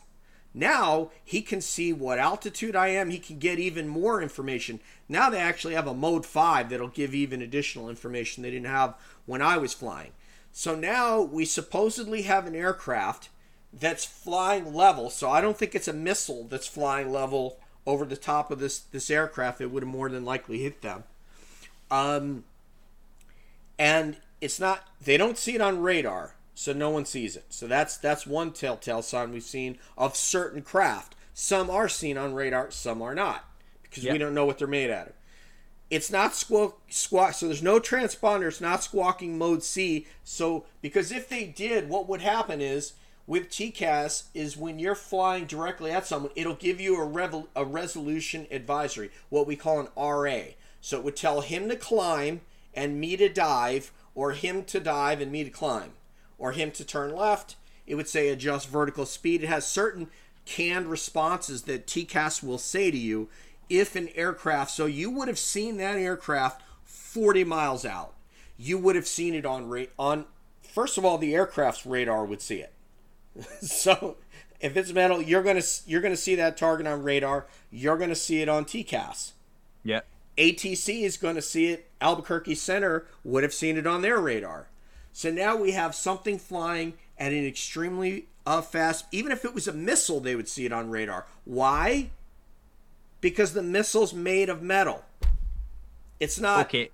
Now he can see what altitude I am. He can get even more information. Now they actually have a Mode 5 that'll give even additional information they didn't have when I was flying. So now we supposedly have an aircraft that's flying level. So I don't think it's a missile that's flying level over the top of this this aircraft. It would have more than likely hit them. Um, and it's not. They don't see it on radar so no one sees it. So that's that's one telltale sign we've seen of certain craft. Some are seen on radar, some are not, because yep. we don't know what they're made out of. It's not squawk, squawk, so there's no transponder. It's not squawking mode C. So because if they did, what would happen is with TCAS is when you're flying directly at someone, it'll give you a, revel, a resolution advisory, what we call an RA. So it would tell him to climb and me to dive, or him to dive and me to climb or him to turn left. It would say adjust vertical speed. It has certain canned responses that TCAS will say to you if an aircraft, so you would have seen that aircraft 40 miles out. You would have seen it on rate on first of all the aircraft's radar would see it. so if it's metal, you're gonna you're gonna see that target on radar. You're gonna see it on TCAS. Yeah. ATC is going to see it. Albuquerque Center would have seen it on their radar. So now we have something flying at an extremely uh, fast. Even if it was a missile, they would see it on radar. Why? Because the missile's made of metal. It's not. Okay.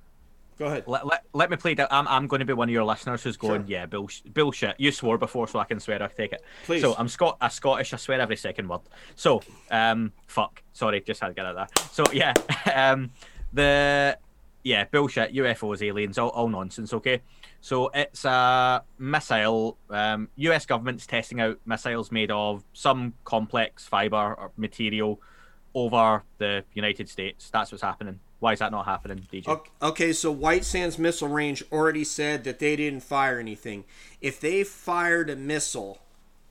Go ahead. Let, let, let me play that. I'm, I'm going to be one of your listeners who's going, sure. yeah, bullshit, bullshit. You swore before, so I can swear. I take it. Please. So I'm Scot- a Scottish. I swear every second word. So, um, fuck. Sorry, just had to get out of that. So yeah, um, the yeah, bullshit. UFOs, aliens, all, all nonsense. Okay. So it's a missile. Um, U.S. government's testing out missiles made of some complex fiber or material over the United States. That's what's happening. Why is that not happening, DJ? Okay, so White Sands Missile Range already said that they didn't fire anything. If they fired a missile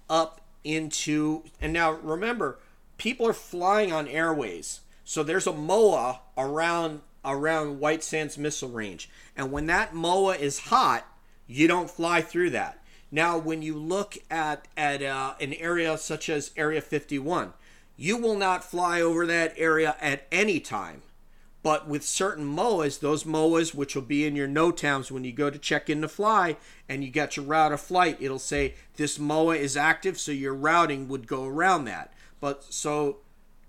up into, and now remember, people are flying on airways, so there's a MOA around around White Sands missile range. And when that MOA is hot, you don't fly through that. Now, when you look at at uh, an area such as Area 51, you will not fly over that area at any time. But with certain MOAs, those MOAs, which will be in your NOTAMs when you go to check in to fly and you got your route of flight, it'll say this MOA is active, so your routing would go around that. But so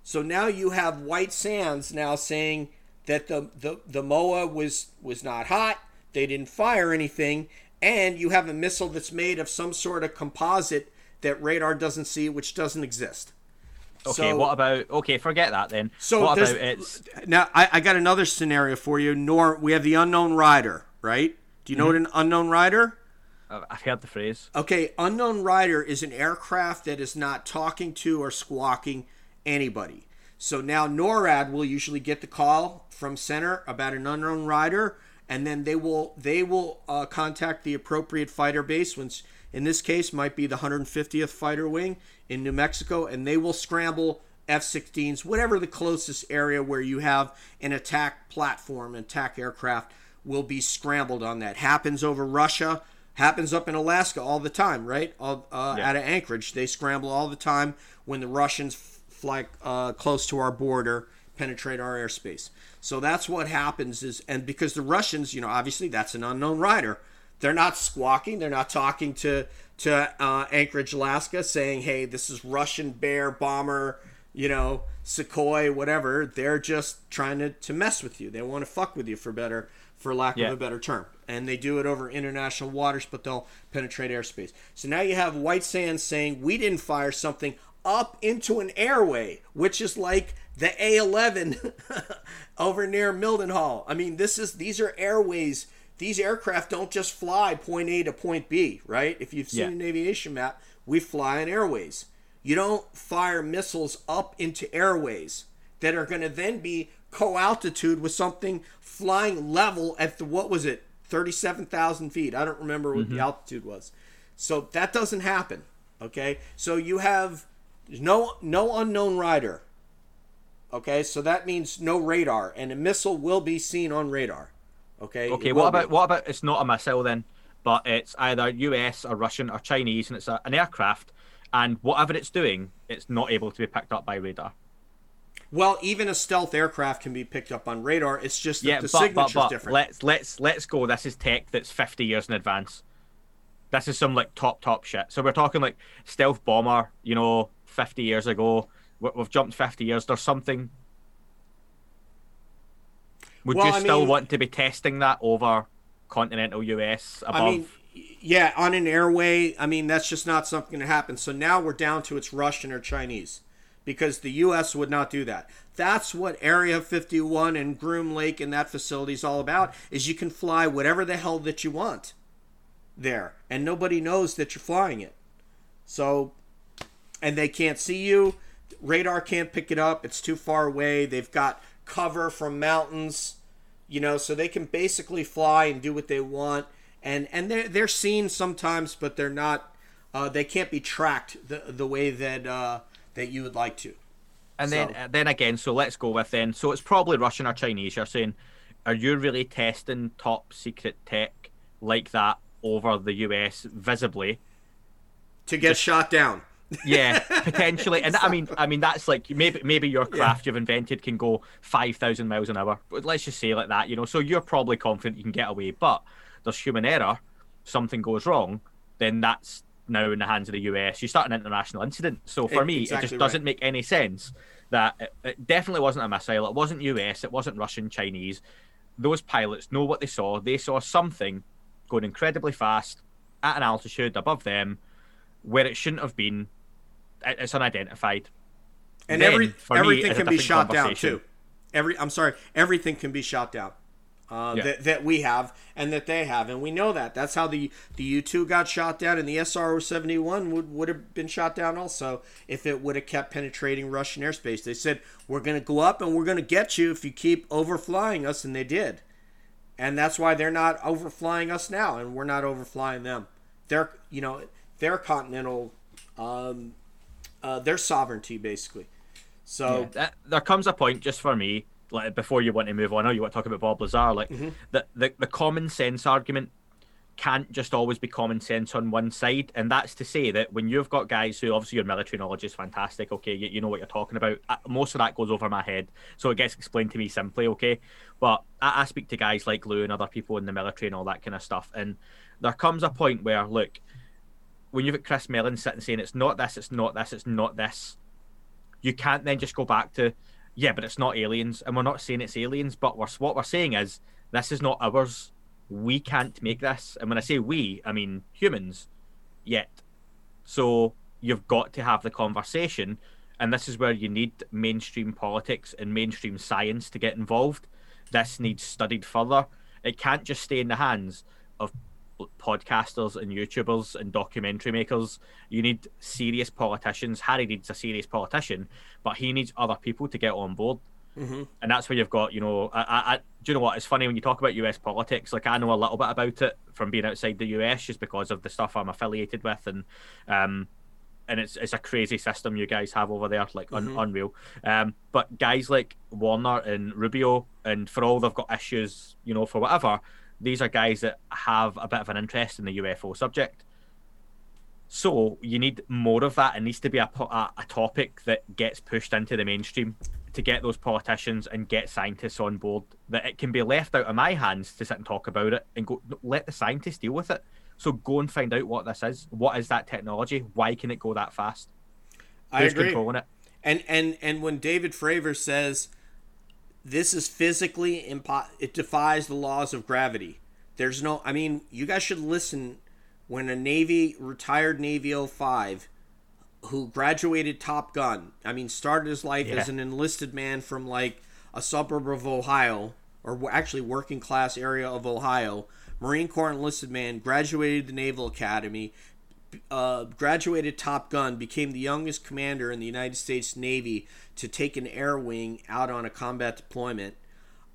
so now you have White Sands now saying that the, the, the MOA was was not hot, they didn't fire anything, and you have a missile that's made of some sort of composite that radar doesn't see, which doesn't exist. Okay, so, what about okay? Forget that then. So what about it's now? I, I got another scenario for you. Nor we have the unknown rider, right? Do you know mm-hmm. what an unknown rider? I've heard the phrase. Okay, unknown rider is an aircraft that is not talking to or squawking anybody. So now NORAD will usually get the call from center about an unknown rider, and then they will they will uh, contact the appropriate fighter base, which in this case might be the 150th Fighter Wing in New Mexico, and they will scramble F-16s, whatever the closest area where you have an attack platform, attack aircraft will be scrambled on that. Happens over Russia, happens up in Alaska all the time, right? uh, yeah. Out of Anchorage, they scramble all the time when the Russians fly uh, close to our border, penetrate our airspace. So that's what happens is, and because the Russians, you know, obviously that's an unknown rider. They're not squawking. They're not talking to to uh, Anchorage, Alaska, saying, "Hey, this is Russian Bear bomber, you know, Sukhoi, whatever." They're just trying to, to mess with you. They want to fuck with you for better, for lack yeah. of a better term. And they do it over international waters, but they'll penetrate airspace. So now you have White Sands saying, "We didn't fire something up into an airway, which is like the A11 over near Mildenhall. I mean, this is these are airways. These aircraft don't just fly point A to point B, right? If you've seen yeah. an aviation map, we fly in airways. You don't fire missiles up into airways that are going to then be co-altitude with something flying level at the what was it, thirty-seven thousand feet? I don't remember what mm-hmm. the altitude was. So that doesn't happen. Okay, so you have no no unknown rider Okay, so that means no radar, and a missile will be seen on radar. Okay. Okay. What about be. what about it's not a missile then, but it's either U.S. or Russian or Chinese, and it's a, an aircraft, and whatever it's doing, it's not able to be picked up by radar. Well, even a stealth aircraft can be picked up on radar. It's just that yeah, the but, but, but different. Let's let's let's go. This is tech that's fifty years in advance. This is some like top top shit. So we're talking like stealth bomber, you know, fifty years ago we've jumped 50 years. There's something. Would well, you I still mean, want to be testing that over continental US above? I mean, yeah, on an airway. I mean, that's just not something that happens. So now we're down to it's Russian or Chinese, because the U.S. would not do that. That's what Area 51 and Groom Lake and that facility is all about. Is you can fly whatever the hell that you want there, and nobody knows that you're flying it. So, and they can't see you radar can't pick it up. It's too far away. They've got cover from mountains, you know, so they can basically fly and do what they want. And and they're they're seen sometimes, but they're not. Uh, they can't be tracked the the way that uh, that you would like to. And so. then then again, so let's go with then. So it's probably Russian or Chinese. You're saying, are you really testing top secret tech like that over the US visibly? To get Just, shot down yeah, potentially, and I mean, I mean that's like maybe maybe your craft yeah. you've invented can go five thousand miles an hour. But let's just say like that, you know. So you're probably confident you can get away, but there's human error. Something goes wrong, then that's now in the hands of the US. You start an international incident. So for me, exactly it just doesn't make any sense that it, it definitely wasn't a missile. It wasn't US. It wasn't Russian, Chinese. Those pilots know what they saw. They saw something going incredibly fast at an altitude above them where it shouldn't have been it's unidentified. And then, every everything me, can be shot down too. Every I'm sorry, everything can be shot down. Uh, yeah. that, that we have and that they have, and we know that. That's how the the U two got shot down, and the SRO seventy one would would have been shot down also if it would have kept penetrating Russian airspace. They said we're going to go up and we're going to get you if you keep overflying us, and they did, and that's why they're not overflying us now, and we're not overflying them. They're you know their continental um, uh, their sovereignty, basically. So yeah, that, there comes a point just for me like before you want to move on, I know you want to talk about Bob Lazar. Like Mm-hmm. the, the the common sense argument can't just always be common sense on one side, and that's to say that when you've got guys who obviously your military knowledge is fantastic, okay, you, you know what you're talking about. Uh, Most of that goes over my head, so it gets explained to me simply, okay. But I, I speak to guys like Lou and other people in the military and all that kind of stuff, and there comes a point where look, when you've got Chris Mellon sitting saying it's not this, it's not this, it's not this, you can't then just go back to yeah, but it's not aliens, and we're not saying it's aliens, but we're, what we're saying is this is not ours. We can't make this, and when I say we, I mean humans. Yet, so you've got to have the conversation, and this is where you need mainstream politics and mainstream science to get involved. This needs studied further. It can't just stay in the hands of podcasters and YouTubers and documentary makers. You need serious politicians. Harry needs a serious politician, but he needs other people to get on board. Mm-hmm. And that's where you've got, you know, I, I, I, do you know what? It's funny when you talk about US politics. Like I know a little bit about it from being outside the US, just because of the stuff I'm affiliated with, and um, and it's it's a crazy system you guys have over there, like un- Mhm. unreal. Um, but guys like Warner and Rubio, and for all they've got issues, you know, for whatever, these are guys that have a bit of an interest in the UFO subject. So you need more of that. It needs to be a, a, a topic that gets pushed into the mainstream to get those politicians and get scientists on board. That it can be left out of my hands to sit and talk about it and go let the scientists deal with it. So go and find out what this is. What is that technology? Why can it go that fast? I Who's agree. controlling it? And and and when David Fravor says this is physically impo- it defies the laws of gravity. There's no I mean, you guys should listen when a Navy retired Navy 05 who graduated Top Gun. I mean, started his life Yeah. as an enlisted man from like a suburb of Ohio or actually working class area of Ohio. Marine Corps enlisted man, graduated the Naval Academy, uh, graduated Top Gun, became the youngest commander in the United States Navy to take an air wing out on a combat deployment.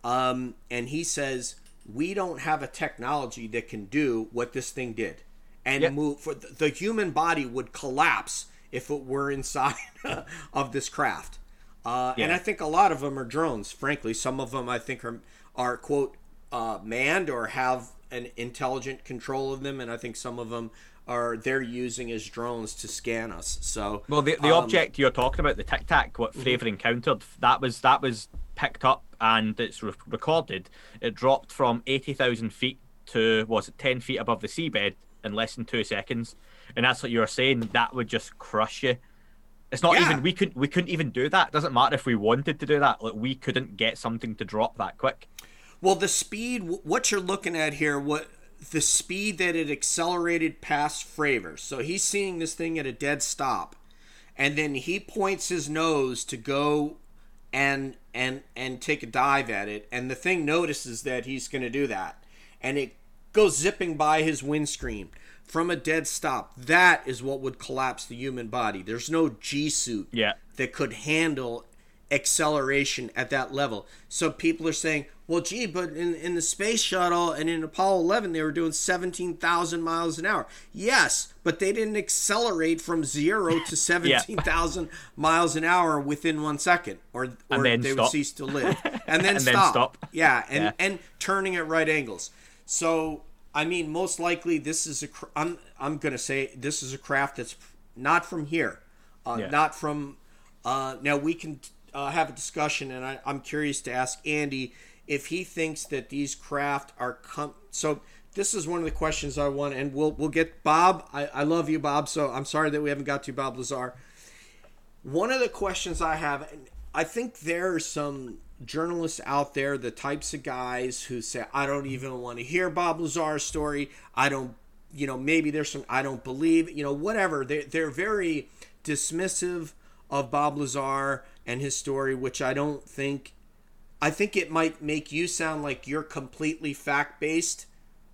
Um, and he says, We don't have a technology that can do what this thing did. And Yep. move for the, the human body would collapse if it were inside of this craft. Uh, And I think a lot of them are drones. Frankly, some of them I think are are quote uh, manned or have an intelligent control of them, and I think some of them are they're using as drones to scan us. So Well, the, the um, object you're talking about, the Tic Tac, what Fravor encountered, that was that was picked up and it's re- recorded. It dropped from eighty thousand feet to was it ten feet above the seabed in less than two seconds, and that's what you were saying. That would just crush you. It's not Yeah. even we couldn't we couldn't even do that. Doesn't matter if we wanted to do that. Like we couldn't get something to drop that quick. Well, the speed, what you're looking at here, what the speed that it accelerated past Fravor. So he's seeing this thing at a dead stop, and then he points his nose to go and and and take a dive at it, and the thing notices that he's going to do that, and it goes zipping by his windscreen from a dead stop. That is what would collapse the human body. There's no G suit Yeah. that could handle acceleration at that level. So people are saying, well, gee, but in, in the space shuttle and in Apollo 11, they were doing 17,000 miles an hour. Yes, but they didn't accelerate from zero to 17,000 miles an hour within one second, or, or they would cease to live. And then And then stop. stop. Yeah, and, Yeah. and turning at right angles. So, I mean, most likely this is a, I'm, I'm going to say this is a craft that's not from here. Uh, Yeah. Not from, uh, now we can uh, have a discussion, and I, I'm curious to ask Andy if he thinks that these craft are com- so. This is one of the questions I want, and we'll we'll get Bob. I, I love you, Bob. So I'm sorry that we haven't got to Bob Lazar. One of the questions I have, and I think there are some journalists out there, the types of guys who say, I don't even want to hear Bob Lazar's story. I don't, you know, maybe there's some, I don't believe, you know, whatever. They're, they're very dismissive of Bob Lazar and his story, which I don't think, I think it might make you sound like you're completely fact based,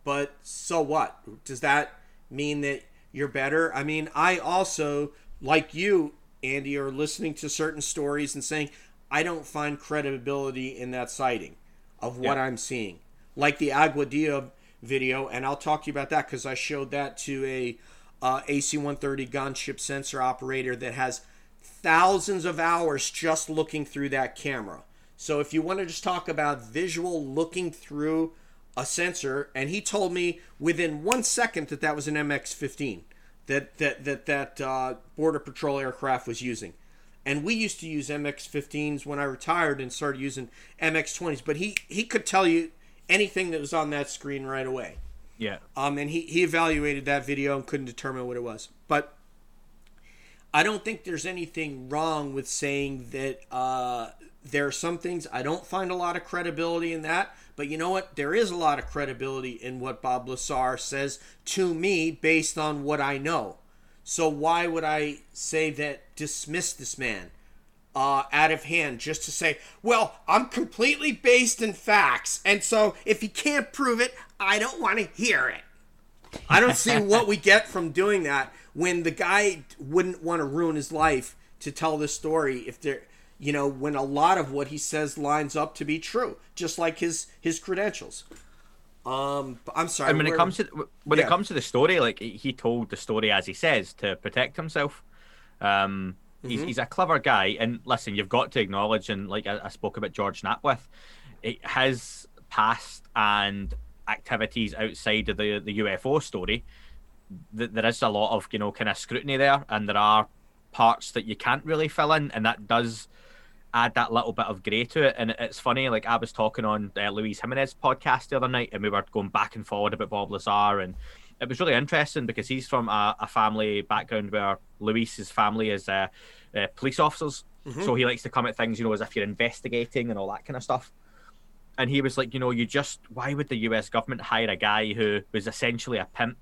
but so what? Does that mean that you're better? I mean, I also, like you, Andy, are listening to certain stories and saying, I don't find credibility in that sighting of what Yeah. I'm seeing. Like the Aguadilla video, and I'll talk to you about that because I showed that to a uh, AC-130 gunship sensor operator that has thousands of hours just looking through that camera. So if you want to just talk about visual looking through a sensor, and he told me within one second that that was an MX-15 that that that that uh, border patrol aircraft was using. And we used to use MX-15s when I retired and started using MX-20s. But he he could tell you anything that was on that screen right away. Yeah. Um, and he, he evaluated that video and couldn't determine what it was. But I don't think there's anything wrong with saying that uh, there are some things I don't find a lot of credibility in that. But you know what? There is a lot of credibility in what Bob Lazar says to me based on what I know. So why would I say that dismiss this man uh, out of hand just to say, well, I'm completely based in facts, and so if he can't prove it, I don't want to hear it. I don't see what we get from doing that when the guy wouldn't want to ruin his life to tell this story if there you know when a lot of what he says lines up to be true just like his his credentials um, I'm sorry. And when it comes to when yeah. it comes to the story, like he told the story as he says to protect himself. Um, mm-hmm. he's, he's a clever guy, and listen, you've got to acknowledge, and like I, I spoke about George Knapp with, it, his past and activities outside of the the UFO story. Th- there is a lot of you know kind of scrutiny there, and there are parts that you can't really fill in, and that does add that little bit of grey to it. And it's funny, like I was talking on uh, Luis Jimenez podcast the other night, and we were going back and forward about Bob Lazar, and it was really interesting because he's from a, a family background where Luis's family is uh, uh, police officers, mm-hmm. so he likes to come at things, you know, as if you're investigating and all that kind of stuff. And he was like, you know, you just why would the U.S. government hire a guy who was essentially a pimp?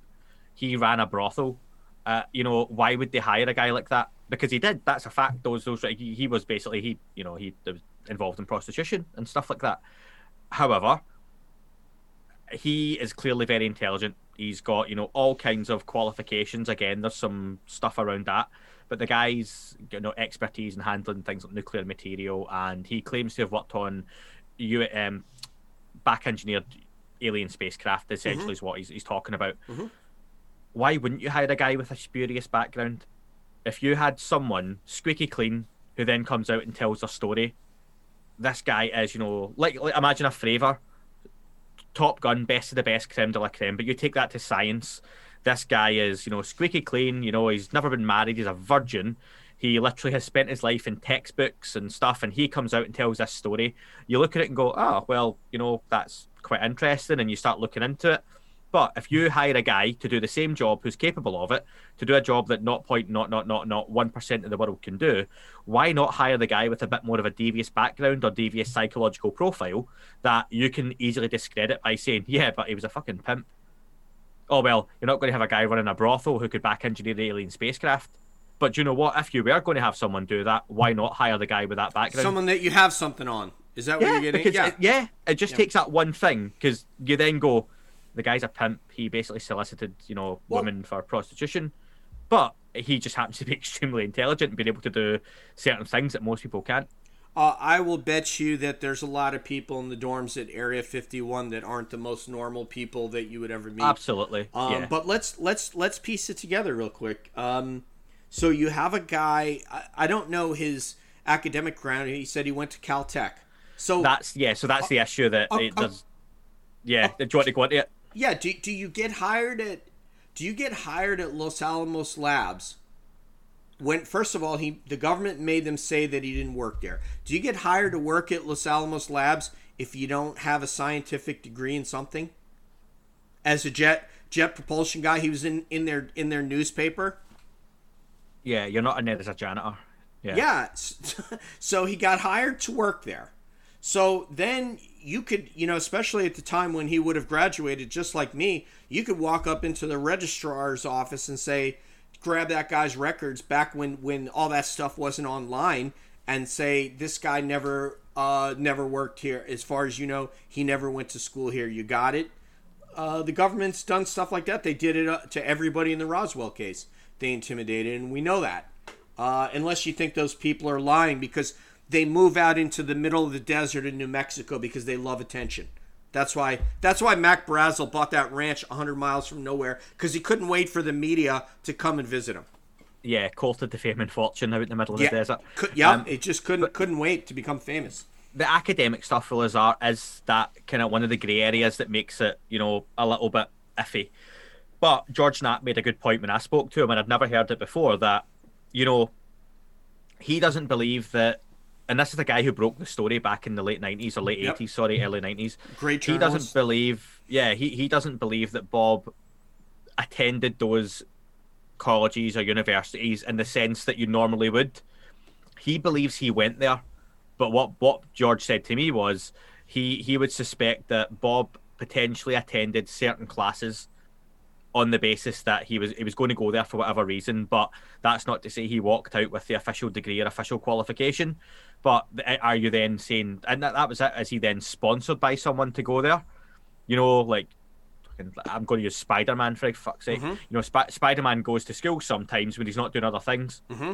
He ran a brothel. Uh, you know, why would they hire a guy like that? because he did. That's a fact. Those those he, he was basically he you know he was involved in prostitution and stuff like that. However, he is clearly very intelligent. He's got you know all kinds of qualifications. Again, there's some stuff around that, but the guy's you know expertise in handling things like nuclear material, and he claims to have worked on you um, back engineered alien spacecraft. Essentially, mm-hmm. is what he's, he's talking about. Mm-hmm. Why wouldn't you hire a guy with a spurious background? if you had someone squeaky clean who then comes out and tells a story, this guy is, you know, like, like imagine a Fravor, Top Gun, best of the best, creme de la creme, but you take that to science. This guy is, you know, squeaky clean. You know, he's never been married. He's a virgin. He literally has spent his life in textbooks and stuff, and he comes out and tells this story. You look at it and go, oh, well, you know, that's quite interesting, and you start looking into it. But if you hire a guy to do the same job who's capable of it, to do a job that not point not not not not one percent of the world can do, why not hire the guy with a bit more of a devious background or devious psychological profile that you can easily discredit by saying, Yeah, but he was a fucking pimp. Oh well, you're not going to have a guy running a brothel who could back engineer the alien spacecraft. But you know what? If you were going to have someone do that, why not hire the guy with that background? Someone that you have something on. Is that what yeah, you're getting? Because yeah. It, yeah, it just yeah. takes that one thing because you then go, the guy's a pimp. He basically solicited, you know, well, women for prostitution, but he just happens to be extremely intelligent and being able to do certain things that most people can't. Uh, I will bet you that there's a lot of people in the dorms at Area 51 that aren't the most normal people that you would ever meet. Absolutely. Um, yeah. But let's let's let's piece it together real quick. Um, so you have a guy. I, I don't know his academic ground. He said he went to Caltech. So that's yeah. So that's uh, the issue that uh, it does. Yeah. do you want to go into it? Yeah do, do you get hired at do you get hired at los alamos labs? When first of all he the government made them say that he didn't work there. Do you get hired to work at los alamos labs if you don't have a scientific degree in something? As a jet jet propulsion guy he was in in their in their newspaper? Yeah you're not in there as a janitor yeah. Yeah so he got hired to work there. So then you could, you know, especially at the time when he would have graduated, just like me, you could walk up into the registrar's office and say, grab that guy's records back when when all that stuff wasn't online, and say this guy never uh, never worked here. As far as you know, he never went to school here. You got it. Uh, the government's done stuff like that. They did it uh, to everybody in the Roswell case. They intimidated, and we know that. Uh, unless you think those people are lying, because they move out into the middle of the desert in New Mexico because they love attention. That's why that's why Mac Brazel bought that ranch 100 miles from nowhere because he couldn't wait for the media to come and visit him. Yeah, courted the fame and fortune out in the middle of yeah, the desert. Could, yeah, um, it just couldn't but, couldn't wait to become famous. the academic stuff for Lazar is that kind of one of the grey areas that makes it, you know, a little bit iffy. But George Knapp made a good point when I spoke to him, and I'd never heard it before. That you know, he doesn't believe that, and this is the guy who broke the story back in the late nineties or late eighties, yep. sorry, early nineties. Great. He doesn't believe. Yeah, he he doesn't believe that Bob attended those colleges or universities in the sense that you normally would. He believes he went there, but what what George said to me was he he would suspect that Bob potentially attended certain classes on the basis that he was he was going to go there for whatever reason. But that's not to say he walked out with the official degree or official qualification. But are you then saying and that, that was it? Is he then sponsored by someone to go there? You know, like I'm going to use Spider Man for fuck's sake. Mm-hmm. You know, Sp- Spider Man goes to school sometimes when he's not doing other things. Mm-hmm.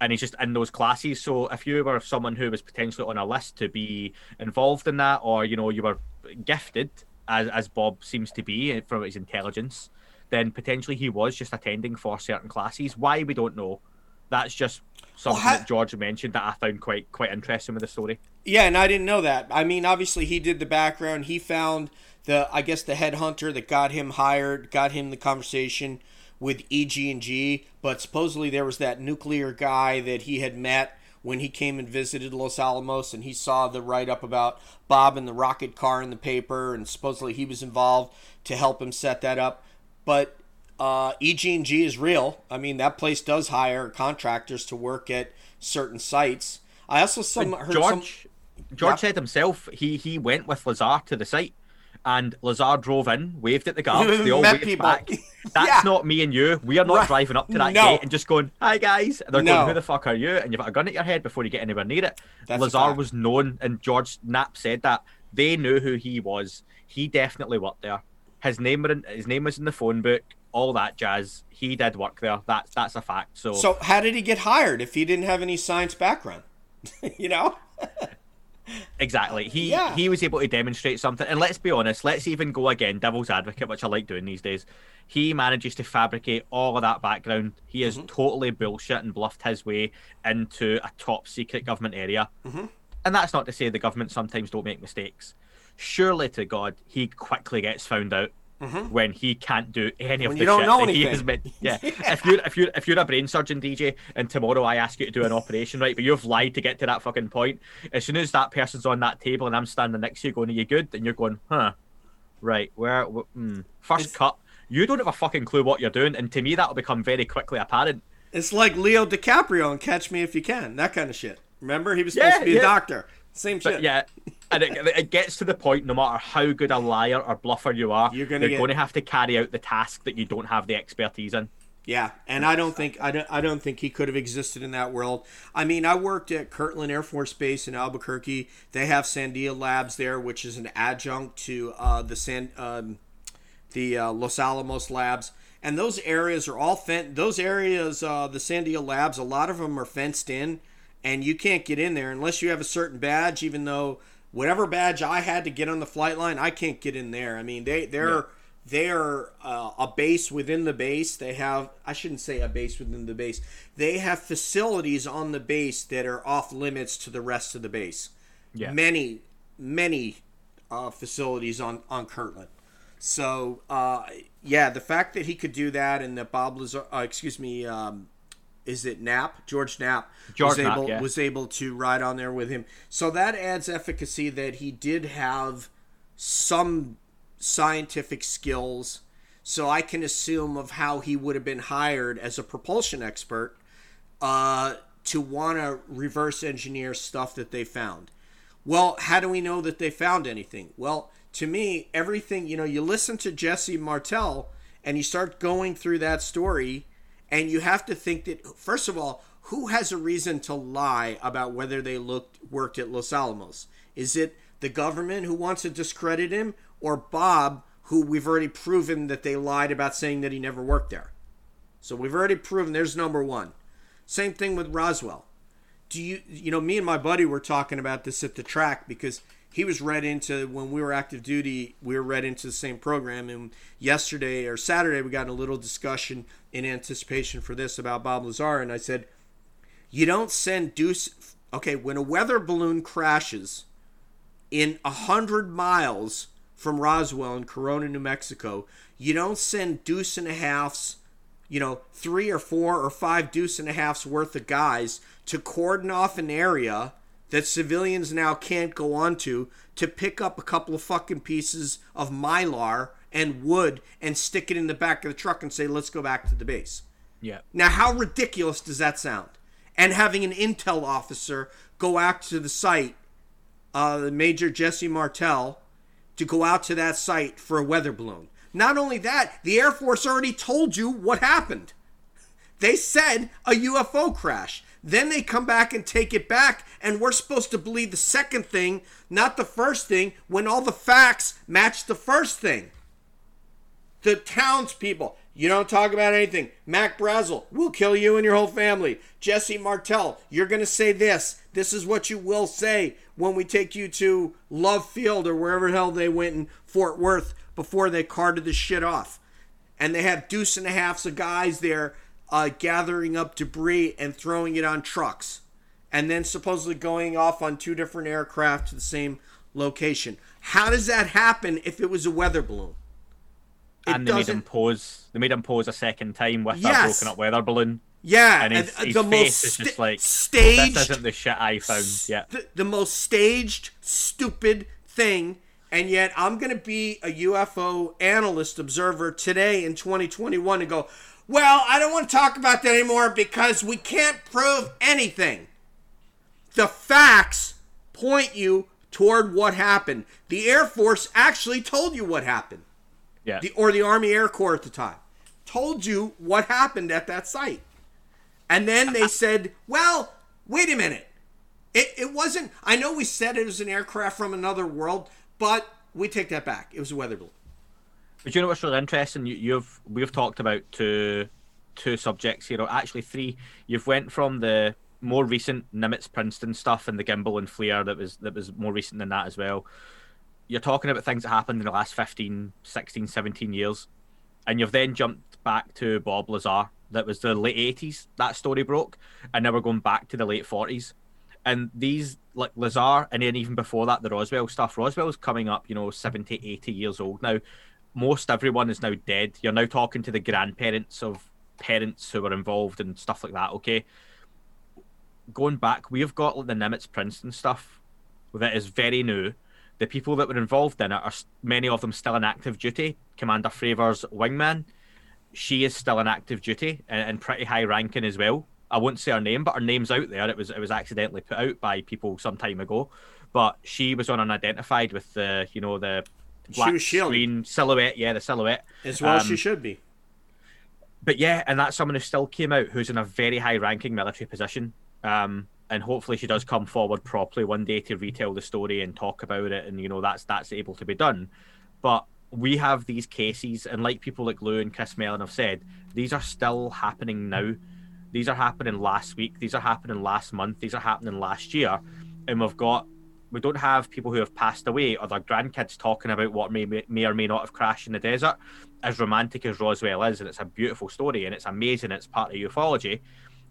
And he's just in those classes. So if you were someone who was potentially on a list to be involved in that, or you know you were gifted, as as Bob seems to be eh, from his intelligence, then potentially he was just attending for certain classes. Why we don't know. That's just something well, ha- that George mentioned that I found quite quite interesting with the story. Yeah, and I didn't know that. I mean, obviously he did the background. He found the I guess the headhunter that got him hired, got him the conversation with EG and G. But supposedly there was that nuclear guy that he had met when he came and visited Los Alamos and he saw the write up about Bob and the rocket car in the paper and supposedly he was involved to help him set that up. But uh, EG&G is real. I mean, that place does hire contractors to work at certain sites. I also some heard George, some, George yeah. said himself he he went with Lazar to the site and Lazar drove in, waved at the guards. They all waved people. back. That's yeah. not me and you. We are not right. driving up to that no. gate and just going, "Hi guys." And they're no. going, "Who the fuck are you?" And you've got a gun at your head before you get anywhere near it. That's Lazar was known, and George Knapp said that they knew who he was. He definitely worked there. His name in, his name was in the phone book. All that jazz. He did work there. That's that's a fact. So, so how did he get hired if he didn't have any science background? you know. Exactly. He yeah. he was able to demonstrate something. And let's be honest, let's even go again, devil's advocate, which I like doing these days. He manages to fabricate all of that background. He is mm-hmm. totally bullshit and bluffed his way into a top secret government area. Mm-hmm. And that's not to say the government sometimes don't make mistakes. Surely to God, he quickly gets found out Mm-hmm. when he can't do any when of the shit that anything. he has been. Yeah. yeah. if you're if you're if you're a brain surgeon, DJ, and tomorrow I ask you to do an operation, right? But you've lied to get to that fucking point. As soon as that person's on that table and I'm standing next to you, going, "Are you good?" and you're going, "Huh." Right. Where? Hmm. First it's, cut. You don't have a fucking clue what you're doing, and to me that'll become very quickly apparent. It's like Leo DiCaprio and Catch Me If You Can, that kind of shit. Remember, he was supposed yeah, to be yeah. a doctor. Same shit. But yeah, and it, it, gets to the point no matter how good a liar or bluffer you are, you're gonna, get... going to have to carry out the task that you don't have the expertise in. Yeah, and I don't think I don't I don't think he could have existed in that world. I mean, I worked at Kirtland Air Force Base in Albuquerque. They have Sandia Labs there, which is an adjunct to uh, the San um, the uh, Los Alamos Labs. And those areas are all fenced. Those areas, uh, the Sandia Labs, a lot of them are fenced in, and you can't get in there unless you have a certain badge. Even though whatever badge I had to get on the flight line, I can't get in there. I mean, they they're yeah. they're uh, a base within the base. They have I shouldn't say a base within the base. They have facilities on the base that are off limits to the rest of the base. Yeah. Many many uh, facilities on on Kirtland. So uh, yeah, the fact that he could do that and that Bob Lazar, uh, excuse me, um, is it Knapp? George Knapp George was able yeah. was able to ride on there with him. So that adds efficacy that he did have some scientific skills. So I can assume of how he would have been hired as a propulsion expert uh, to want to reverse engineer stuff that they found. Well, how do we know that they found anything? Well, to me, everything, you know, you listen to Jesse Martel and you start going through that story and you have to think that, first of all, who has a reason to lie about whether they looked worked at Los Alamos? Is it the government who wants to discredit him, or Bob, who we've already proven that they lied about saying that he never worked there? So we've already proven there's number one. Same thing with Roswell. Do you, you know, me and my buddy were talking about this at the track because he was read into when we were active duty we were read into the same program. And yesterday or saturday we got a little discussion in anticipation for this about bob lazar. And i said you don't send deuce Okay, when a weather balloon crashes in a hundred miles from Roswell in Corona, New Mexico, you don't send deuce and a halfs, you know, three or four or five deuce and a halfs worth of guys to cordon off an area that civilians now can't go onto to pick up a couple of fucking pieces of mylar and wood and stick it in the back of the truck and say, let's go back to the base. Yeah. Now, how ridiculous does that sound? And having an intel officer go out to the site, uh, Major Jesse Martell, to go out to that site for a weather balloon. Not only that, the Air Force already told you what happened. They said a UFO crash. Then they come back and take it back, and we're supposed to believe the second thing, not the first thing, when all the facts match the first thing. The townspeople, you don't talk about anything. Mac Brazel, we'll kill you and your whole family. Jesse Martell, you're going to say this. This is what you will say when we take you to Love Field or wherever the hell they went in Fort Worth before they carted the shit off. And they have deuce and a halfs of guys there uh, gathering up debris and throwing it on trucks. And then supposedly going off on two different aircraft to the same location. How does that happen if it was a weather balloon? It and they made him pose. They made him pose a second time with yes. that broken up weather balloon. Yeah, and his, his the face most is just like staged. This isn't the shit I found. Yeah, the, the most staged, stupid thing. And yet, I'm going to be a UFO analyst observer today in 2021 and go, well, I don't want to talk about that anymore because we can't prove anything. The facts point you toward what happened. The Air Force actually told you what happened. Yeah. The, or the Army Air Corps at the time told you what happened at that site. And then they said, well, wait a minute. It, it wasn't, I know we said it was an aircraft from another world, but we take that back. It was a weather balloon. But you know what's really interesting? You, you've we've talked about two two subjects here, or actually three. You've went from the more recent Nimitz Princeton stuff and the gimbal and FLIR that was that was more recent than that as well. You're talking about things that happened in the last 15, 16, 17 years. And you've then jumped back to Bob Lazar. That was the late 80s that story broke. And now we're going back to the late 40s. And these, like Lazar, and then even before that, the Roswell stuff. Roswell's coming up, you know, 70, 80 years old now most everyone is now dead. You're now talking to the grandparents of parents who were involved and stuff like that. Okay, going back, we've got like, the Nimitz Princeton stuff that is very new. The people that were involved in it are many of them still in active duty. Commander Fravor's wingman, she is still in active duty and, and pretty high ranking as well. I won't say her name, but her name's out there. It was it was accidentally put out by people some time ago, but she was on unidentified with the you know the black screen silhouette. Yeah, the silhouette. As well um, as she should be. But yeah, and that's someone who still came out who's in a very high ranking military position. Um, and hopefully she does come forward properly one day to retell the story and talk about it, and you know that's that's able to be done. But we have these cases, and like people like Lou and Chris Mellon have said, these are still happening now. These are happening last week. These are happening last month. These are happening last year, and we've got we don't have people who have passed away or their grandkids talking about what may, may or may not have crashed in the desert. As romantic as Roswell is, and it's a beautiful story and it's amazing, it's part of ufology.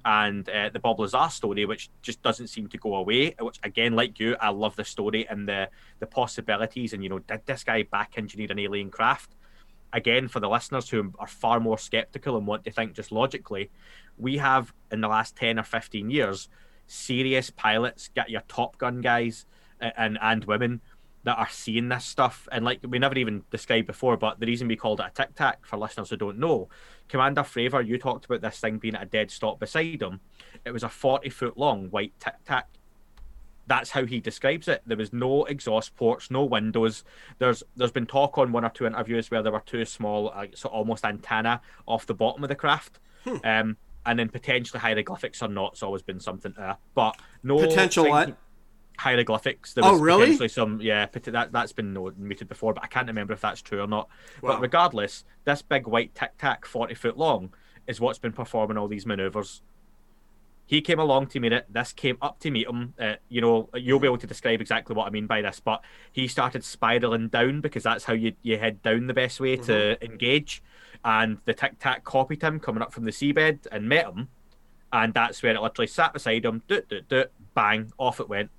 And uh, the Bob Lazar story, which just doesn't seem to go away. Which again, like you, I love the story and the the possibilities. And you know, did this guy back engineer an alien craft? Again, for the listeners who are far more skeptical and want to think just logically, we have in the last ten or fifteen years serious pilots, get your Top Gun guys, and and women that are seeing this stuff. And like we never even described before, but the reason we called it a tic tac for listeners who don't know, Commander Fravor, you talked about this thing being at a dead stop beside him. It was a 40 foot long white tic tac. That's how he describes it. There was no exhaust ports, no windows. There's there's been talk on one or two interviews where there were two small, uh, so almost antenna off the bottom of the craft. Hmm. Um, and then potentially hieroglyphics or not. It's always been something there, but no potential what hieroglyphics. There oh, was oh, really? Potentially some, yeah, that that's been noted before, but I can't remember if that's true or not. Wow. But regardless, this big white tic tac, forty foot long, is what's been performing all these maneuvers. He came along to meet it. This came up to meet him. Uh, you know, you'll be able to describe exactly what I mean by this, but he started spiraling down because that's how you you head down the best way mm-hmm. to engage. And the tic tac copied him coming up from the seabed and met him and that's where it literally sat beside him, doot, doot, doot, bang, off it went.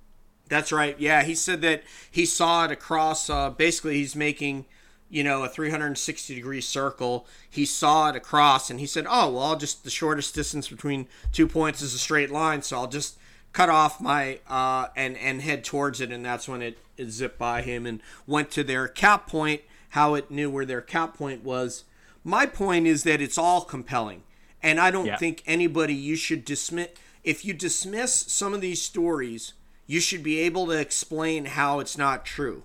That's right. Yeah, he said that he saw it across. Uh, basically, he's making, you know, a 360 degree circle. He saw it across, and he said, "Oh, well, I'll just the shortest distance between two points is a straight line, so I'll just cut off my uh, and and head towards it." And that's when it, it zipped by him and went to their cap point. How it knew where their cap point was. My point is that it's all compelling, and I don't Yeah. think anybody you should dismiss if you dismiss some of these stories you should be able to explain how it's not true.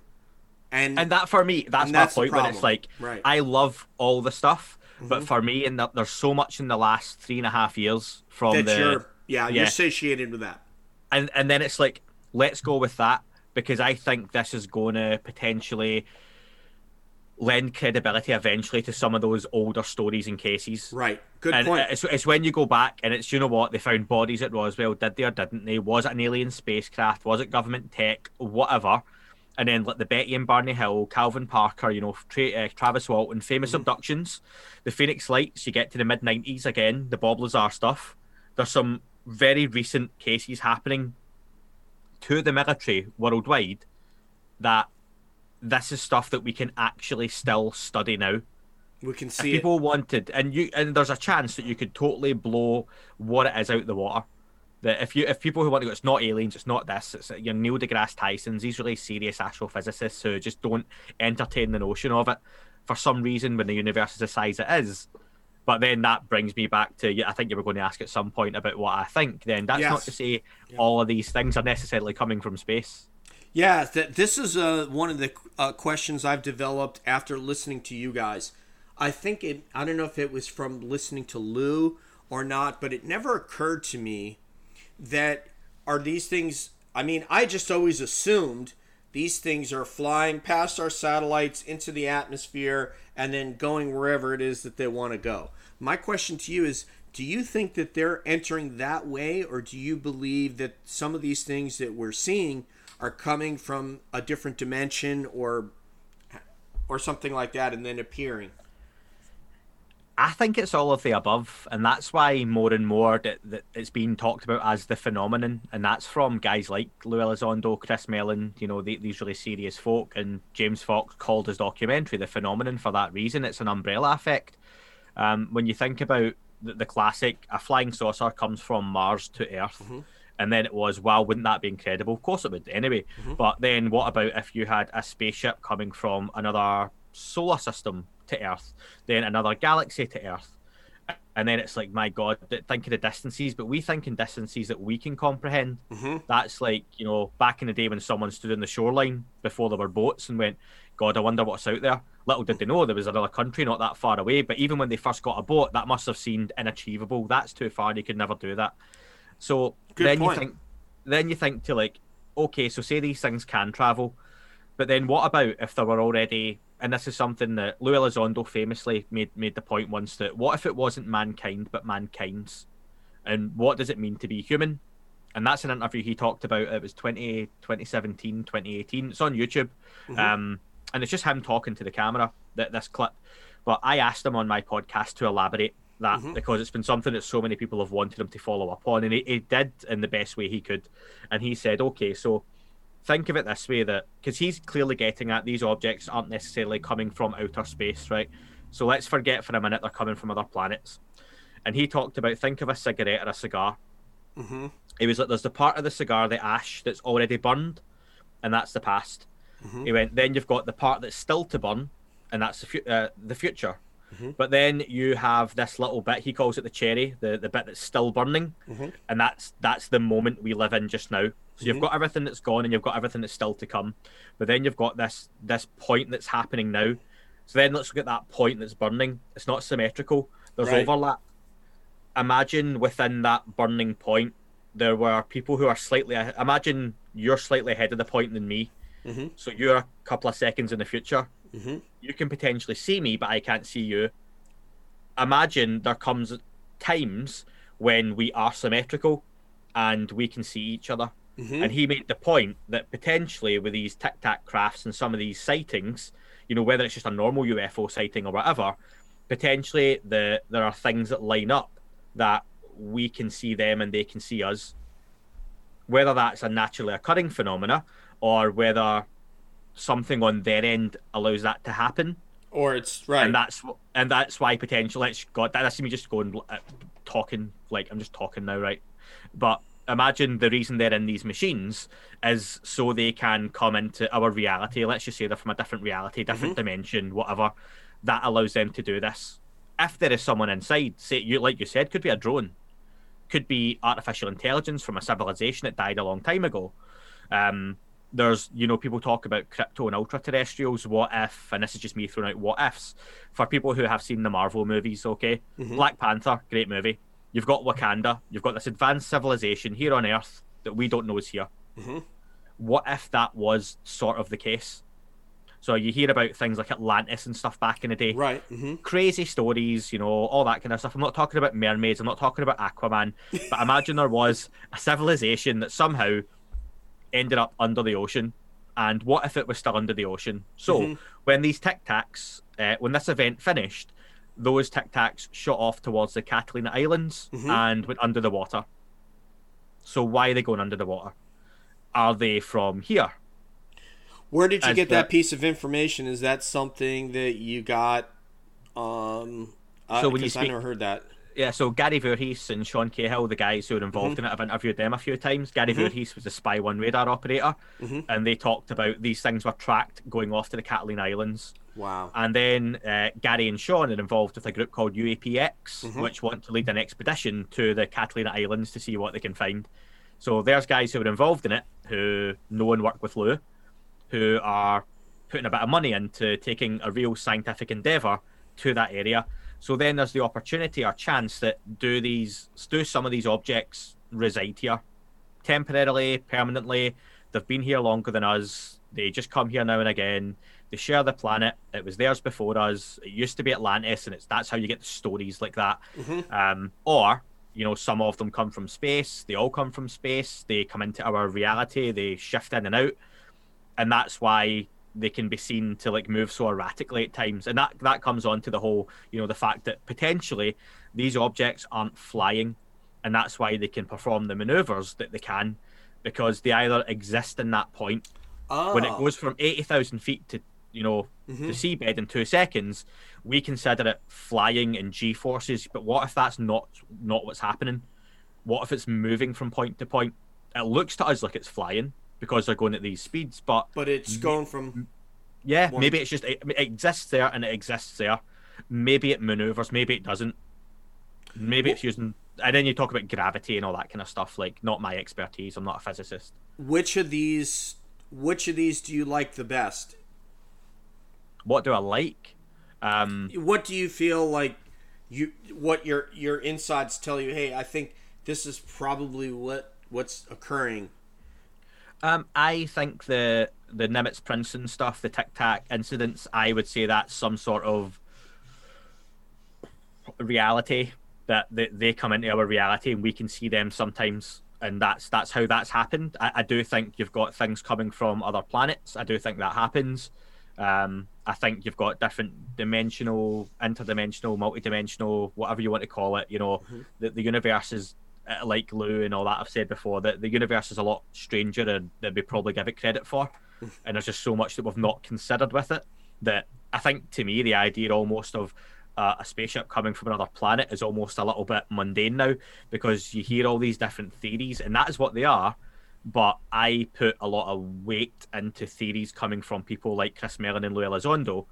And, And that for me, that's my that's point. When it's like, Right. I love all the stuff, but Mm-hmm. for me, and the, there's so much in the last three and a half years from that the you're yeah, you're yeah. satiated with that. and and then it's like let's go with that because I think this is going to potentially lend credibility eventually to some of those older stories and cases. Right. Good and point. it's, it's when you go back and it's you know what they found bodies at Roswell did they or didn't they was it an alien spacecraft was it government tech whatever and then like the Betty and Barney Hill Calvin Parker you know Tra- uh, Travis Walton famous Mm-hmm. abductions the Phoenix Lights you get to the mid 90s again the Bob Lazar stuff there's some very recent cases happening to the military worldwide that this is stuff that we can actually still study now. We can if see it. people wanted and you and there's a chance that you could totally blow what it is out the water. That if you if people who want to go it's not aliens it's not this it's you know, Neil deGrasse Tyson's these really serious astrophysicists who just don't entertain the notion of it. For some reason when the universe is the size it is. But then that brings me back to yeah, I think you were going to ask at some point about what I think then. That's not to say all of these things are necessarily coming from space Yeah, th- this is uh, one of the uh, questions I've developed after listening to you guys. I think it. I don't know if it was from listening to Lou or not, but it never occurred to me that are these things. I mean, I just always assumed these things are flying past our satellites into the atmosphere and then going wherever it is that they want to go. My question to you is do you think that they're entering that way or do you believe that some of these things that we're seeing are coming from a different dimension or or something like that and then appearing? I think it's all of the above, and that's why more and more that, that it's being talked about as the phenomenon, and that's from guys like Lou Elizondo, Chris Mellon, you know, the, these really serious folk, and James Fox called his documentary the phenomenon for that reason. It's an umbrella effect. Um, when you think about the, the classic, a flying saucer comes from Mars to Earth. And then it was, wow, wouldn't that be incredible? Of course it would, anyway. Mm-hmm. But then what about if you had a spaceship coming from another solar system to Earth, then another galaxy to Earth? And then it's like, my God, th- think of the distances, but we think in distances that we can comprehend. Mm-hmm. That's like, you know, back in the day when someone stood on the shoreline before there were boats and went, God, I wonder what's out there. Little did they know there was another country not that far away. But even when they first got a boat, that must have seemed inachievable. That's too far. They could never do that. So Good then point. you think, then you think to like, okay, so say these things can travel, but then what about if there were already? And this is something that Lou Elizondo famously made made the point once that what if it wasn't mankind but mankind's, and what does it mean to be human? And that's an interview he talked about. It was 20, 2017, 2018. It's on YouTube. Um, and it's just him talking to the camera, that this clip. But I asked him on my podcast to elaborate that because it's been something that so many people have wanted him to follow up on. And he, he did in the best way he could. And he said, okay, so think of it this way that because he's clearly getting at these objects aren't necessarily coming from outer space, right? So let's forget for a minute they're coming from other planets. And he talked about think of a cigarette or a cigar. Mm-hmm. He was like, there's the part of the cigar, the ash that's already burned, and that's the past. He went, then you've got the part that's still to burn, and that's the, fu- uh, the future. Mm-hmm. But then you have this little bit. He calls it the cherry, the, the bit that's still burning, mm-hmm. and that's that's the moment we live in just now. So you've mm-hmm. got everything that's gone, and you've got everything that's still to come. But then you've got this this point that's happening now. So then let's look at that point that's burning. It's not symmetrical. There's Right. overlap. Imagine within that burning point, there were people who are slightly. Imagine you're slightly ahead of the point than me. Mhm. So you're a couple of seconds in the future. Mhm. You can potentially see me, but I can't see you. Imagine there comes times when we are symmetrical and we can see each other. Mhm. And he made the point that potentially with these tic tac crafts and some of these sightings, you know, whether it's just a normal UFO sighting or whatever, potentially the there are things that line up that we can see them and they can see us. whether that's a naturally occurring phenomena or whether something on their end allows that to happen. Or it's right, and that's and that's why potential. Let's God, that's me just going uh, talking like I'm just talking now, right? But imagine the reason they're in these machines is so they can come into our reality. Let's just say they're from a different reality, different mm-hmm. dimension, whatever. That allows them to do this. If there is someone inside, say you like you said, could be a drone, could be artificial intelligence from a civilization that died a long time ago. Um, there's you know people talk about crypto and ultra terrestrials what if and this is just me throwing out what ifs for people who have seen the marvel movies okay mm-hmm. black panther great movie you've got wakanda you've got this advanced civilization here on earth that we don't know is here mm-hmm. what if that was sort of the case so you hear about things like Atlantis and stuff back in the day. Right. Mm-hmm. Crazy stories, you know, all that kind of stuff. I'm not talking about mermaids. I'm not talking about Aquaman. but imagine there was a civilization that somehow ended up under the ocean. And what if it was still under the ocean? So mm-hmm. when these tic tacs, uh, when this event finished, those tic tacs shot off towards the Catalina Islands mm-hmm. and went under the water. So why are they going under the water? Are they from here? Where did you As get the, that piece of information? Is that something that you got? Um, so when you speak, I never heard that yeah, so Gary Voorhis and Sean Cahill, the guys who were involved mm-hmm. in it, I've interviewed them a few times. Gary mm-hmm. Voorhis was a Spy One radar operator, mm-hmm. and they talked about these things were tracked going off to the Catalina Islands. Wow. And then uh, Gary and Sean are involved with a group called UAPX, mm-hmm. which want to lead an expedition to the Catalina Islands to see what they can find. So there's guys who are involved in it who know and work with Lou, who are putting a bit of money into taking a real scientific endeavour to that area so then there's the opportunity or chance that do these do some of these objects reside here temporarily, permanently. They've been here longer than us. They just come here now and again. They share the planet. It was theirs before us. It used to be Atlantis, and it's that's how you get the stories like that. Mm-hmm. Um, or you know, some of them come from space. They all come from space. They come into our reality. They shift in and out, and that's why they can be seen to like move so erratically at times and that that comes on to the whole you know the fact that potentially these objects aren't flying and that's why they can perform the maneuvers that they can because they either exist in that point oh. when it ah. goes from 80,000 feet to you know mm-hmm. the seabed in two seconds we consider it flying and g forces but what if that's not not what's happening what if it's moving from point to point it looks to us like it's flying because they're going at these speeds. But but it's going from yeah, one... maybe it's just it, it, exists there and it exists there. Maybe it maneuvers, maybe it doesn't. Maybe it's using. And then you talk about gravity and all that kind of stuff. Like, not my expertise. I'm not a physicist. Which of these? Which of these do you like the best? What do I like? Um, what do you feel like? You what your your insides tell you? Hey, I think this is probably what what's occurring um, I think the the Nimitz Princeton stuff, the Tic Tac incidents, I would say that's some sort of reality that they, they come into our reality and we can see them sometimes and that's that's how that's happened. I, I do think you've got things coming from other planets. I do think that happens. Um, I think you've got different dimensional, interdimensional, multidimensional, whatever you want to call it. You know, mm-hmm. the, the universe is like Lou and all that I've said before, that the universe is a lot stranger than, than we probably give it credit for. and there's just so much that we've not considered with it that I think to me the idea almost of uh, a spaceship coming from another planet is almost a little bit mundane now because you hear all these different theories and that is what they are. But I put a lot of weight into theories coming from people like Chris Mellon and Lou Elizondo,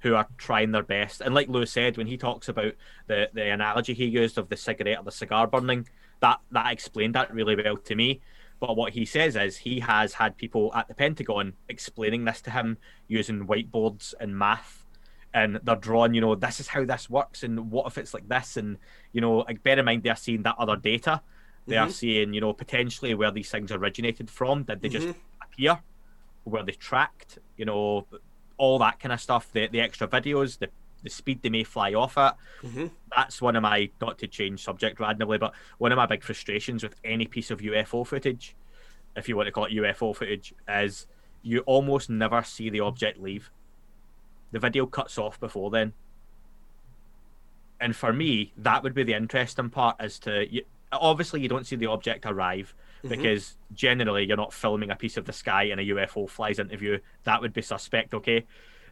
who are trying their best. And like Lou said, when he talks about the the analogy he used of the cigarette or the cigar burning, that that explained that really well to me. But what he says is he has had people at the Pentagon explaining this to him using whiteboards and math. And they're drawing, you know, this is how this works, and what if it's like this? And you know, like bear in mind they're seeing that other data. They mm-hmm. are seeing, you know, potentially where these things originated from. Did they mm-hmm. just appear? Were they tracked? You know, all that kind of stuff. The the extra videos, the the speed they may fly off at. Mm-hmm. That's one of my not to change subject randomly, but one of my big frustrations with any piece of UFO footage, if you want to call it UFO footage, is you almost never see the object leave. The video cuts off before then. And for me, that would be the interesting part as to you, obviously you don't see the object arrive, mm-hmm. because generally you're not filming a piece of the sky and a UFO flies into view. That would be suspect, okay?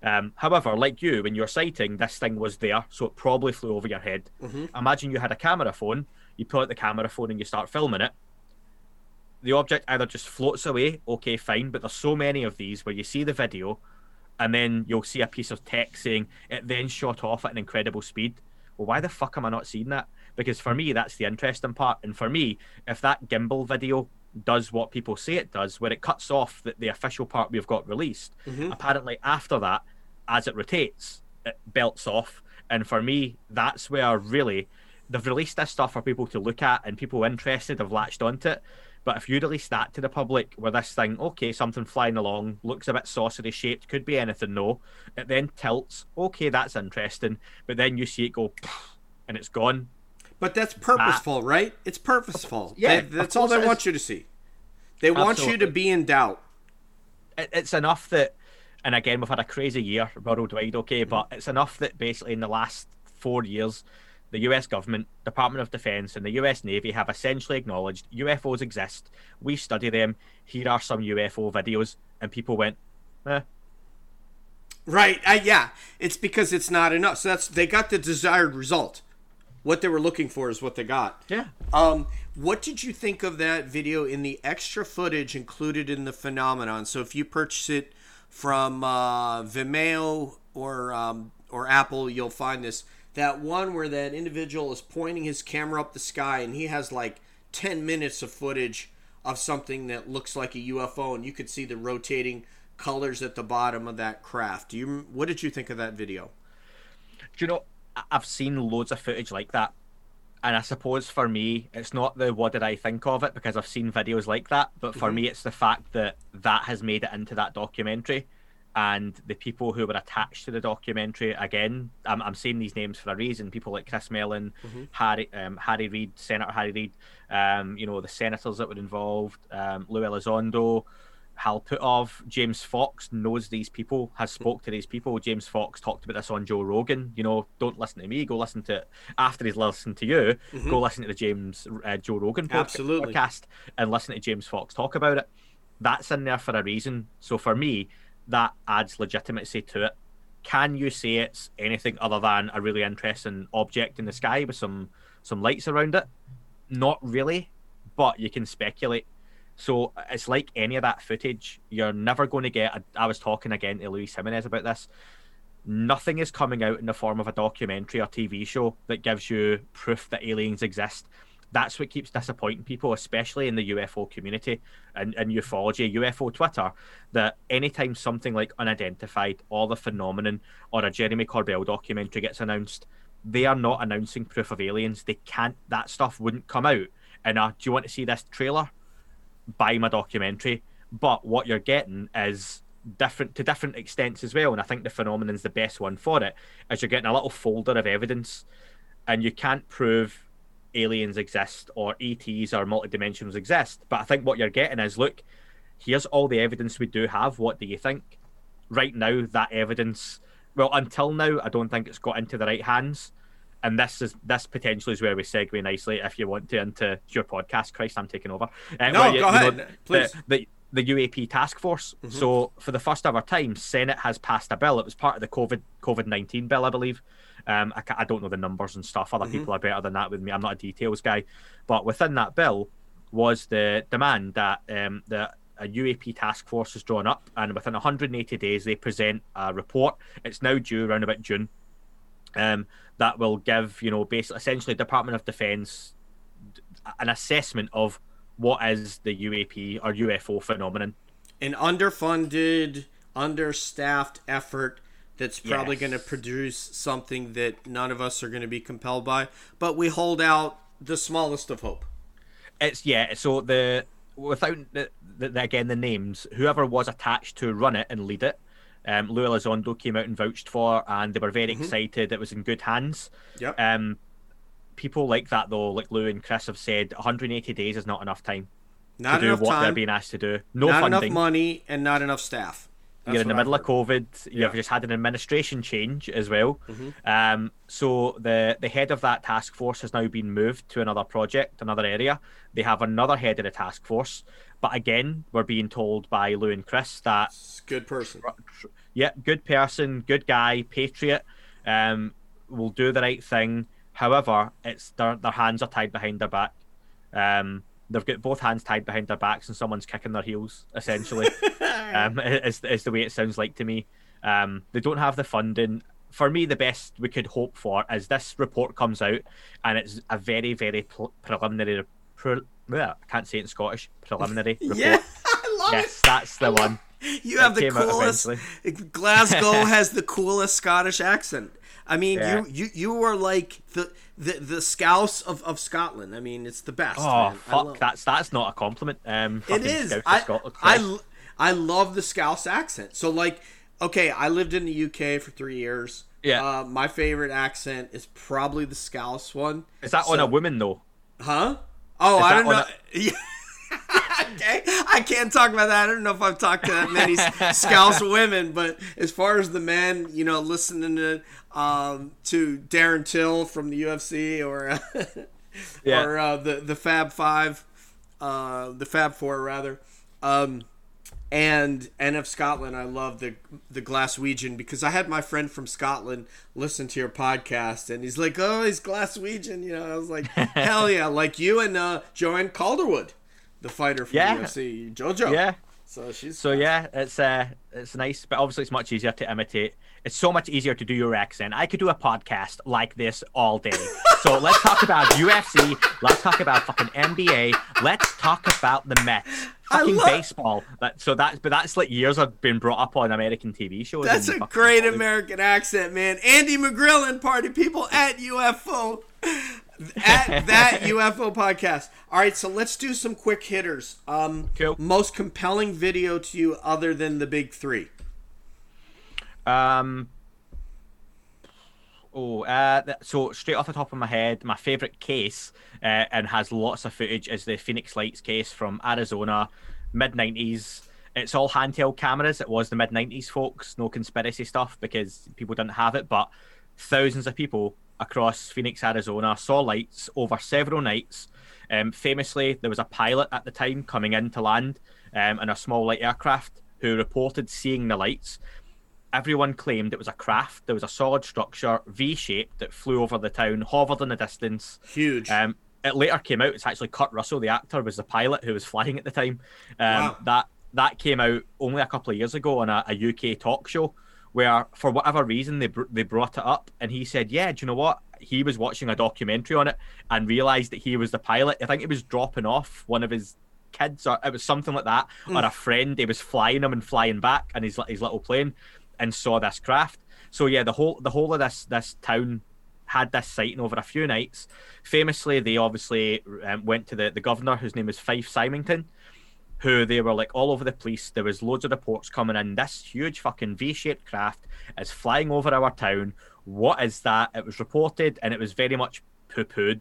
Um, however, like you, when you're sighting, this thing was there, so it probably flew over your head. Mm-hmm. Imagine you had a camera phone, you pull out the camera phone and you start filming it. The object either just floats away, okay, fine, but there's so many of these where you see the video and then you'll see a piece of text saying it then shot off at an incredible speed. Well, why the fuck am I not seeing that? Because for me, that's the interesting part. And for me, if that gimbal video does what people say it does, where it cuts off the, the official part we've got released, mm-hmm. apparently after that, as it rotates, it belts off. And for me, that's where really they've released this stuff for people to look at and people interested have latched onto it. But if you release that to the public where this thing, okay, something flying along, looks a bit saucery shaped, could be anything, no, it then tilts, okay, that's interesting. But then you see it go and it's gone. But that's purposeful, that, right? It's purposeful. Yeah, they, that's all they want you to see. They want Absolutely. you to be in doubt. It, it's enough that, and again, we've had a crazy year worldwide, okay, but it's enough that basically in the last four years, the US government, Department of Defense, and the US Navy have essentially acknowledged UFOs exist. We study them. Here are some UFO videos. And people went, eh. Right. Uh, yeah. It's because it's not enough. So that's they got the desired result. What they were looking for is what they got. Yeah. Um, what did you think of that video in the extra footage included in the phenomenon? So if you purchase it from uh, Vimeo or um, or Apple, you'll find this that one where that individual is pointing his camera up the sky and he has like 10 minutes of footage of something that looks like a UFO and you could see the rotating colors at the bottom of that craft. Do you what did you think of that video? Do you know I've seen loads of footage like that. And I suppose for me, it's not the what did I think of it because I've seen videos like that, but for mm-hmm. me, it's the fact that that has made it into that documentary and the people who were attached to the documentary again i'm, I'm saying these names for a reason people like chris mellon mm-hmm. harry um, harry reid senator harry reid um, you know the senators that were involved um, lou elizondo hal puthoff james fox knows these people has spoke to these people james fox talked about this on joe rogan you know don't listen to me go listen to after he's listened to you mm-hmm. go listen to the james uh, joe rogan podcast, Absolutely. podcast and listen to james fox talk about it that's in there for a reason so for me that adds legitimacy to it. Can you say it's anything other than a really interesting object in the sky with some some lights around it? Not really, but you can speculate. So it's like any of that footage. You're never going to get. A, I was talking again to Luis Jimenez about this. Nothing is coming out in the form of a documentary or TV show that gives you proof that aliens exist that's what keeps disappointing people, especially in the UFO community and, and ufology, UFO Twitter, that anytime something like unidentified or the phenomenon or a Jeremy Corbell documentary gets announced, they are not announcing proof of aliens. They can't, that stuff wouldn't come out. And uh, do you want to see this trailer? Buy my documentary. But what you're getting is different to different extents as well. And I think the phenomenon's the best one for it, is you're getting a little folder of evidence and you can't prove aliens exist or ETs or multidimensionals exist. But I think what you're getting is look, here's all the evidence we do have. What do you think? Right now, that evidence, well, until now, I don't think it's got into the right hands. And this is this potentially is where we segue nicely, if you want to, into your podcast. Christ, I'm taking over. Uh, no, you, go ahead, know, please. The, the, the, UAP task force. Mm-hmm. So, for the first ever time, Senate has passed a bill. It was part of the COVID COVID nineteen bill, I believe, um, I, I, don't know the numbers and stuff. Other mm-hmm. people are better than that with me. I'm not a details guy, but within that bill was the demand that um, the a UAP task force is drawn up, and within 180 days they present a report. It's now due around about June. Um, that will give you know basically essentially Department of Defence an assessment of what is the UAP or UFO phenomenon. An underfunded, understaffed effort that's probably yes. going to produce something that none of us are going to be compelled by. But we hold out the smallest of hope. It's yeah. So the without the, the, again the names, whoever was attached to run it and lead it, um, Lou Elizondo came out and vouched for, and they were very mm-hmm. excited. It was in good hands. Yep. Um, people like that though, like Lou and Chris have said, 180 days is not enough time. Not to enough do what time. they're being asked to do. No not funding. enough money and not enough staff. You're in the middle of COVID. You've just had an administration change as well. Mhm. Um, so the the head of that task force has now been moved to another project, another area. They have another head of the task force, but again, we're being told by Lou and Chris that good person. yeah, good person, good guy, patriot, um, will do the right thing. However, it's their their hands are tied behind their back. Um, they've got both hands tied behind their backs, and someone's kicking their heels. Essentially, um, is is the way it sounds like to me. Um, they don't have the funding. For me, the best we could hope for is this report comes out, and it's a very, very pl- preliminary. Pre- I can't say it in Scottish. Preliminary report. yeah, I love Yes, that's the one. it. You have the coolest. Glasgow has the coolest Scottish accent. I mean, Yeah. you you you are like the the the Scouse of, of Scotland. I mean, it's the best. Oh man. Fuck! That's that's not a compliment. Um, It is. I, I, I love the Scouse accent. So like, okay, I lived in the UK for three years. Yeah. Uh, my favorite accent is probably the Scouse one. Is that on a woman though? Huh? Oh, I don't know. Yeah. okay, I can't talk about that. I don't know if I've talked to that many Scouse women, but as far as the men, you know, listening to um, to Darren Till from the UFC or Yeah. or uh, the the Fab Five, uh, the Fab Four rather, um, and of Scotland, I love the the Glaswegian because I had my friend from Scotland listen to your podcast, and he's like, "Oh, he's Glaswegian," you know. I was like, "Hell yeah!" Like you and uh, Joanne Calderwood, the fighter from Yeah. UFC, JoJo. Yeah. So she's So yeah, it's uh, it's nice, but obviously it's much easier to imitate. It's so much easier to do your accent. I could do a podcast like this all day. So let's talk about UFC. Let's talk about fucking NBA. Let's talk about the Mets. Fucking love- baseball. That, so that's but that's like years I've been brought up on American TV shows. That's a great Hollywood. American accent, man. Andy McGrillen, party people at UFO. At that UFO podcast. All right, so let's do some quick hitters. Um, Cool. Most compelling video to you other than the big three? Um. Oh, uh, th- so straight off the top of my head, my favorite case, uh, and has lots of footage, is the Phoenix Lights case from Arizona, mid '90s. It's all handheld cameras. It was the mid '90s, folks. No conspiracy stuff because people didn't have it, but thousands of people across Phoenix, Arizona, saw lights over several nights. Um, famously, there was a pilot at the time coming in to land um, in a small light aircraft who reported seeing the lights everyone claimed it was a craft. There was a solid structure, V-shaped, that flew over the town, hovered in the distance. Huge. Um, it later came out. It's actually Kurt Russell, the actor, was the pilot who was flying at the time. Um, Wow. That that came out only a couple of years ago on a, a UK talk show, where for whatever reason they br- they brought it up, and he said, "Yeah, do you know what? He was watching a documentary on it and realized that he was the pilot. I think he was dropping off one of his." kids or it was something like that or a friend he was flying him and flying back and his, his little plane and saw this craft so yeah the whole the whole of this this town had this sighting over a few nights famously they obviously um, went to the, the governor whose name was fife symington who they were like all over the police there was loads of reports coming in this huge fucking v-shaped craft is flying over our town what is that it was reported and it was very much poo-pooed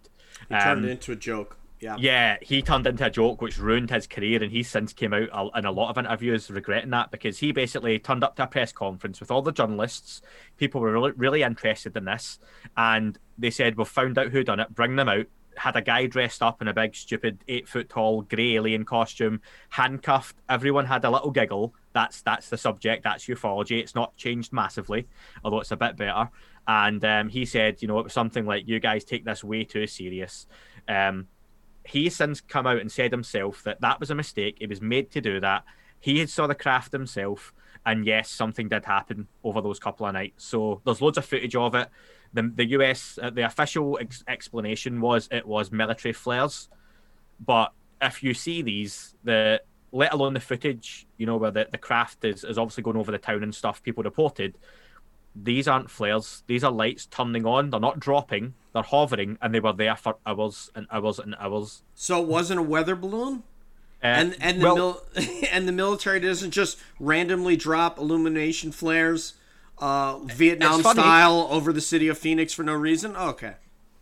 he turned Um, it into a joke. Yeah. yeah, he turned into a joke, which ruined his career, and he since came out in a lot of interviews regretting that because he basically turned up to a press conference with all the journalists. People were really, really interested in this, and they said, "We've found out who done it. Bring them out." Had a guy dressed up in a big, stupid, eight foot tall grey alien costume, handcuffed. Everyone had a little giggle. That's that's the subject. That's ufology. It's not changed massively, although it's a bit better. And um, he said, you know, it was something like, "You guys take this way too serious." Um, since come out and said himself that that was a mistake. It was made to do that. He had saw the craft himself, and yes, something did happen over those couple of nights. So there's loads of footage of it. The the US uh, the official ex- explanation was it was military flares, but if you see these, the let alone the footage, you know, where the, the craft is, is obviously going over the town and stuff, people reported, these aren't flares. These are lights turning on. They're not dropping. They're hovering, and they were there for hours and hours and hours. So it wasn't a weather balloon? Uh, And and the well, mil- and the military doesn't just randomly drop illumination flares uh, Vietnam style over the city of Phoenix for no reason? Okay.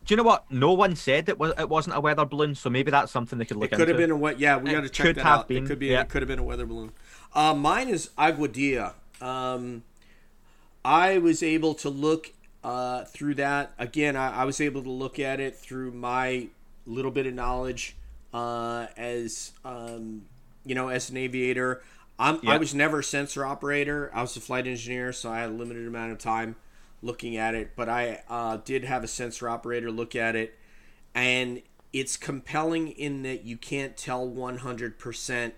do you know what? No one said it was. It wasn't a weather balloon, so maybe that's something they could look at. It could have been a what? Yeah, we got to check could that have out. been, it could be. yeah. It could have been a weather balloon. Uh, mine is Aguadilla. Um, I was able to look uh, through that. Again, I, I, was able to look at it through my little bit of knowledge uh, as um, you know, as an aviator. I'm. I was never a sensor operator. I was a flight engineer, so I had a limited amount of time looking at it. But I uh, did have a sensor operator look at it, and it's compelling in that you can't tell 100%.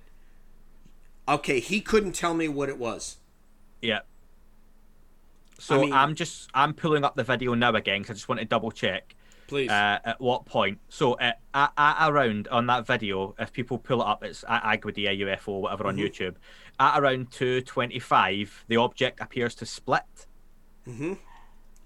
Okay, he couldn't tell me what it was. Yeah. So I mean, I'm just I'm pulling up the video now again because I just want to double check. Please. Uh, at what point? So at, at, at, around on that video, if people pull it up, it's at Aguadilla UFO, whatever mm-hmm. on YouTube. At around 225, the object appears to split. Mm-hmm.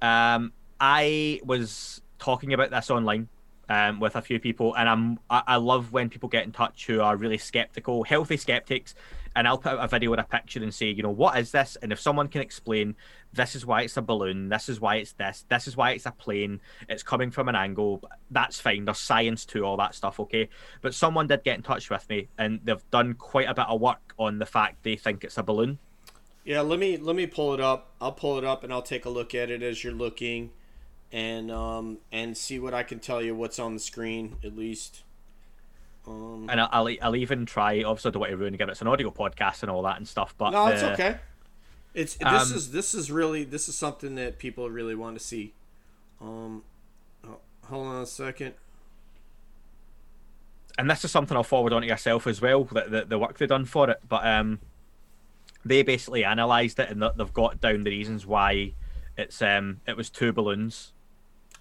Um, I was talking about this online um, with a few people, and I'm I, I love when people get in touch who are really skeptical, healthy skeptics, and I'll put out a video with a picture and say, you know, what is this? And if someone can explain, this is why it's a balloon, this is why it's this, this is why it's a plane, it's coming from an angle, that's fine. There's science to all that stuff, okay? But someone did get in touch with me, and they've done quite a bit of work on the fact they think it's a balloon. Yeah, let me let me pull it up. I'll pull it up and I'll take a look at it as you're looking, and um and see what I can tell you what's on the screen at least. Um, and I'll, I'll even try. Obviously, I don't want to ruin again. It's an audio podcast and all that and stuff. But no, it's okay. It's this um, is this is really this is something that people really want to see. Um, oh, hold on a second. And this is something I'll forward on to yourself as well. That the, the work they've done for it, but um, they basically analysed it and they've got down the reasons why it's um it was two balloons.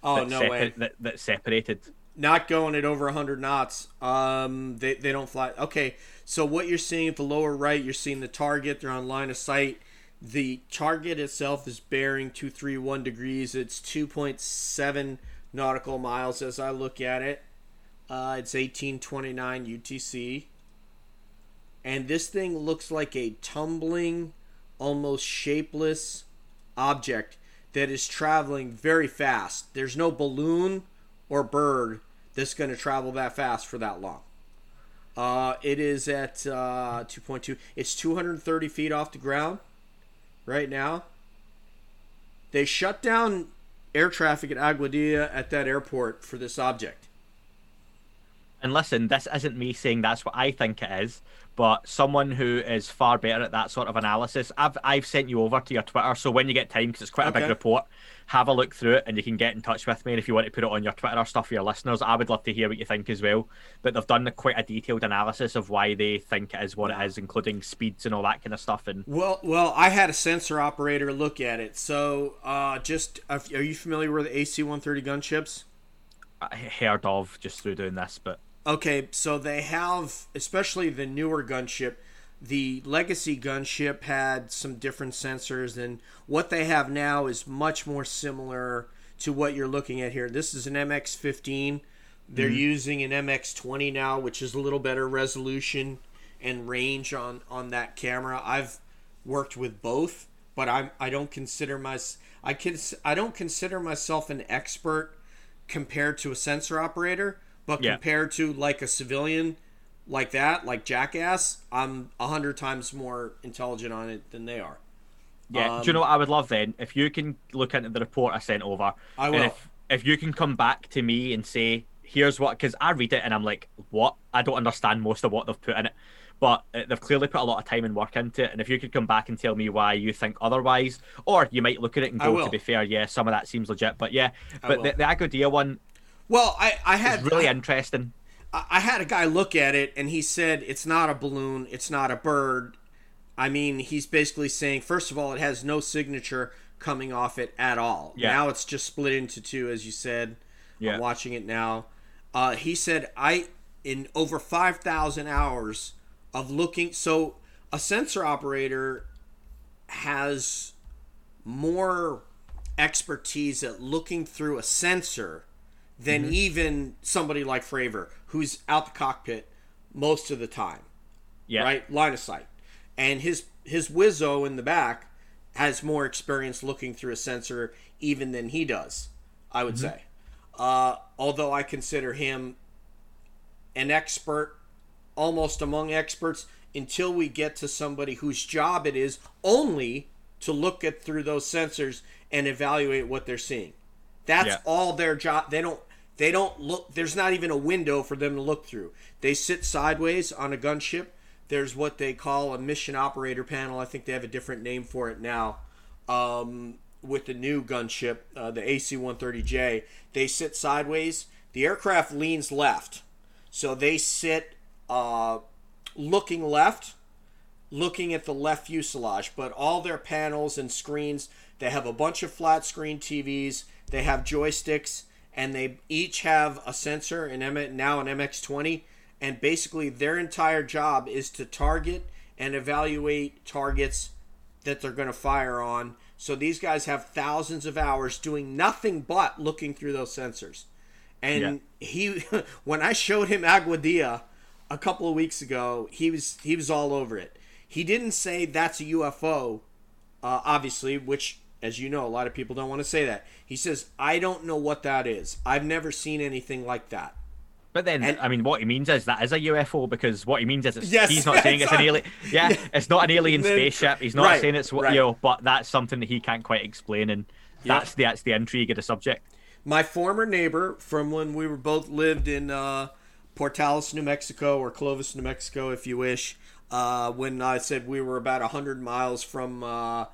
Oh no separ- way! That, that separated not going at over 100 knots. Um, they, they don't fly. Okay, so what you're seeing at the lower right, you're seeing the target. They're on line of sight. The target itself is bearing 231 degrees. It's 2.7 nautical miles as I look at it. Uh, it's 1829 UTC. And this thing looks like a tumbling, almost shapeless object that is traveling very fast. There's no balloon or bird that's going to travel that fast for that long. Uh, it is at uh, 2.2. It's 230 feet off the ground right now. They shut down air traffic at Aguadilla at that airport for this object. And listen, this isn't me saying that's what I think it is, but someone who is far better at that sort of analysis. I've I've sent you over to your Twitter, so when you get time, because it's quite okay. a big report, have a look through it and you can get in touch with me. And if you want to put it on your Twitter or stuff for your listeners, I would love to hear what you think as well. But they've done quite a detailed analysis of why they think it is what it is, including speeds and all that kind of stuff. And well, well, I had a sensor operator look at it. So, uh, just are you familiar with the AC-130 gunships? I heard of just through doing this, but okay. So they have, especially the newer gunship the legacy gunship had some different sensors and what they have now is much more similar to what you're looking at here this is an mx-15 they're mm-hmm. using an mx-20 now which is a little better resolution and range on on that camera i've worked with both but i'm i don't consider my i can i don't consider myself an expert compared to a sensor operator but yeah. compared to like a civilian like that, like Jackass, I'm a hundred times more intelligent on it than they are. Yeah, um, do you know what I would love then? If you can look into the report I sent over, I will. And if, if you can come back to me and say, here's what, because I read it and I'm like, what? I don't understand most of what they've put in it. But they've clearly put a lot of time and work into it. And if you could come back and tell me why you think otherwise, or you might look at it and go, to be fair, yeah, some of that seems legit. But yeah, but the, the Aguadilla one, well, I, I had really I, interesting. I had a guy look at it and he said it's not a balloon, it's not a bird. I mean, he's basically saying, first of all, it has no signature coming off it at all. Yeah. Now it's just split into two, as you said. Yeah. I'm watching it now. Uh, he said, I, in over 5,000 hours of looking, so a sensor operator has more expertise at looking through a sensor than mm-hmm. even somebody like Fravor, who's out the cockpit most of the time. Yeah. Right? Line of sight. And his his Wizzo in the back has more experience looking through a sensor even than he does, I would mm-hmm. say. Uh, although I consider him an expert, almost among experts, until we get to somebody whose job it is only to look at through those sensors and evaluate what they're seeing. That's Yeah. all their job. They don't they don't look there's not even a window for them to look through. They sit sideways on a gunship. There's what they call a mission operator panel. I think they have a different name for it now. Um, with the new gunship, uh, the AC-130J, they sit sideways. The aircraft leans left, so they sit uh, looking left, looking at the left fuselage. But all their panels and screens, they have a bunch of flat screen TVs. They have joysticks, and they each have a sensor, an M- now an MX-20, and basically their entire job is to target and evaluate targets that they're going to fire on. So these guys have thousands of hours doing nothing but looking through those sensors. And he, when I showed him Aguadilla a couple of weeks ago, he was he was all over it. He didn't say that's a UFO, uh, obviously, which, as you know, a lot of people don't want to say that. He says I don't know what that is. I've never seen anything like that. But then, And- I mean, what he means is that is a UFO because what he means is it's, Yes, he's not saying it's an alien. Yeah, it's not an alien Then- spaceship. He's not right, saying it's what right. you know, but that's something that he can't quite explain, and that's the that's the intrigue of the subject. my former neighbor from when we were both lived in uh, Portales, New Mexico, or Clovis, New Mexico, if you wish. Uh, when I said we were about hundred miles from uh,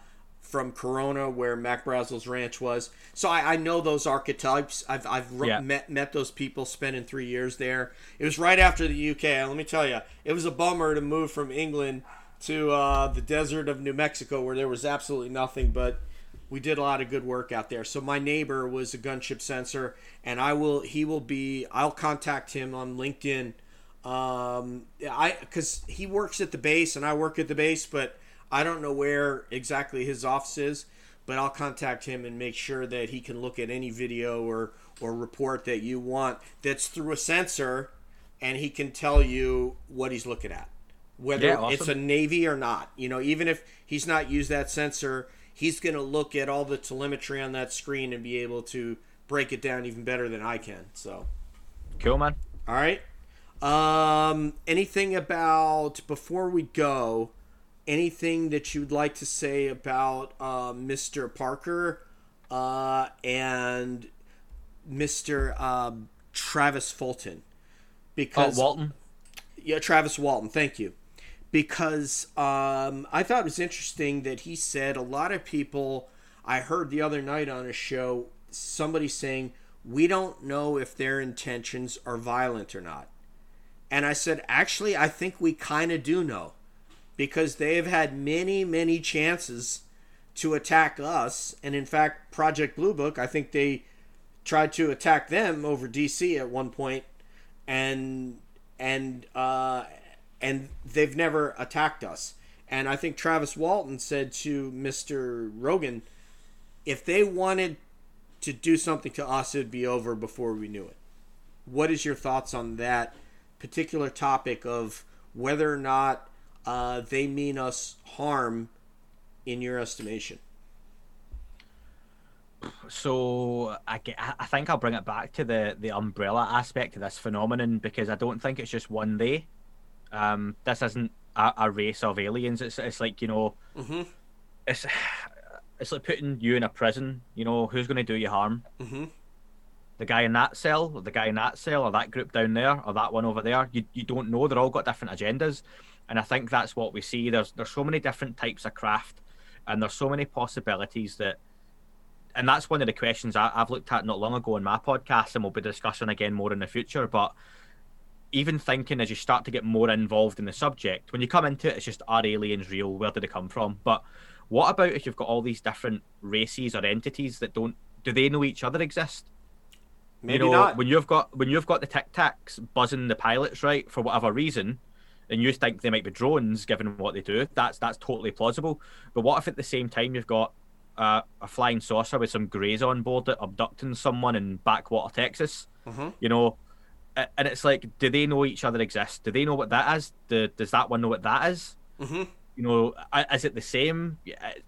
from Corona, where Mac Brazel's ranch was, so I, I know those archetypes. I've I've Yeah. met met those people, spending three years there. It was right after the UK. Let me tell you, it was a bummer to move from England to uh, the desert of New Mexico, where there was absolutely nothing but we did a lot of good work out there. So my neighbor was a gunship sensor, and I will he will be I'll contact him on LinkedIn. Um, I because he works at the base and I work at the base, but I don't know where exactly his office is. But I'll contact him and make sure that he can look at any video or or report that you want that's through a sensor, and he can tell you what he's looking at whether Yeah, it's a navy or not. You know, even if he's not used that sensor, he's going to look at all the telemetry on that screen and be able to break it down even better than I can. So, Cool, man. all right. Um, anything about before we go? Anything that you'd like to say about uh, Mr. Parker uh, and Mr. Um, Travis Fulton? Oh, Because Walton. yeah, Travis Walton. Thank you. Because um, I thought it was interesting that he said a lot of people. I heard the other night on a show somebody saying we don't know if their intentions are violent or not, and I said actually I think we kind of do know, because they have had many many chances to attack us, and in fact Project Blue Book I think they tried to attack them over DC at one point, and and uh, and they've never attacked us. And I think Travis Walton said to Mr. Rogan, if they wanted to do something to us, it'd be over before we knew it. What is your thoughts on that particular topic of whether or not uh, they mean us harm in your estimation? So I, I think I'll bring it back to the the umbrella aspect of this phenomenon because I don't think it's just one day. Um, this isn't a, a race of aliens. It's it's like you know, Mhm. it's it's like putting you in a prison. You know, who's going to do you harm? Mhm. The guy in that cell, or the guy in that cell, or that group down there, or that one over there. You you don't know. They're all got different agendas, and I think that's what we see. There's there's so many different types of craft, and there's so many possibilities that and that's one of the questions I, I've looked at not long ago in my podcast, and we'll be discussing again more in the future. But even thinking as you start to get more involved in the subject, when you come into it, it's just are aliens real? Where did they come from? But what about if you've got all these different races or entities that don't? Do they know each other exist? Maybe you know, not. when you've got when you've got the tic tacs buzzing the pilots right for whatever reason, and you think they might be drones given what they do, that's that's totally plausible. But what if at the same time you've got uh, a flying saucer with some greys on board that abducting someone in backwater Texas? Mhm. You know, and it's like, do they know each other exist? Do they know what that is? Do, does that one know what that is? Mhm. you know, is it the same?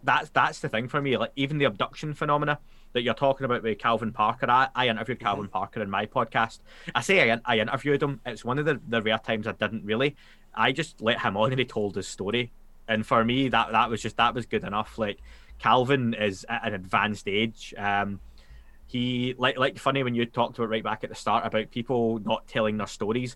That's that's the thing for me. Like even the abduction phenomena that you're talking about with Calvin Parker. I, I interviewed Calvin Parker in my podcast. I say I, I interviewed him. It's one of the, the rare times I didn't really. I just let him on and he told his story. And for me, that that was just that was good enough. Like Calvin is at an advanced age. Um, he like like funny when you talked about right back at the start about people not telling their stories.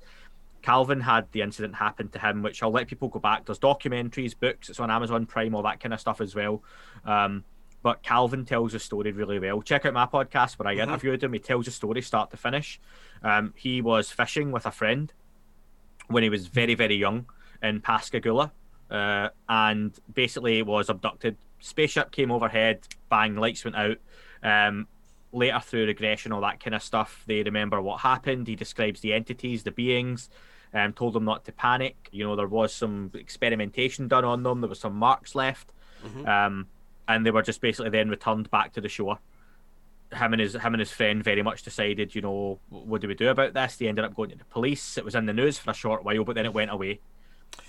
Calvin had the incident happen to him, which I'll let people go back. There's documentaries, books, it's on Amazon Prime, all that kind of stuff as well. Um, but Calvin tells the story really well. Check out my podcast where I mm-hmm. interviewed him. He tells the story start to finish. Um, he was fishing with a friend when he was very, very young in Pascagoula, uh, and basically was abducted. Spaceship came overhead, bang, lights went out. Um, later through regression, all that kind of stuff, they remember what happened. He describes the entities, the beings, um, told them not to panic. You know, there was some experimentation done on them. There was some marks left, mm-hmm. um, and they were just basically then returned back to the shore. Him and his him and his friend very much decided, you know, what do we do about this? They ended up going to the police. It was in the news for a short while, but then it went away.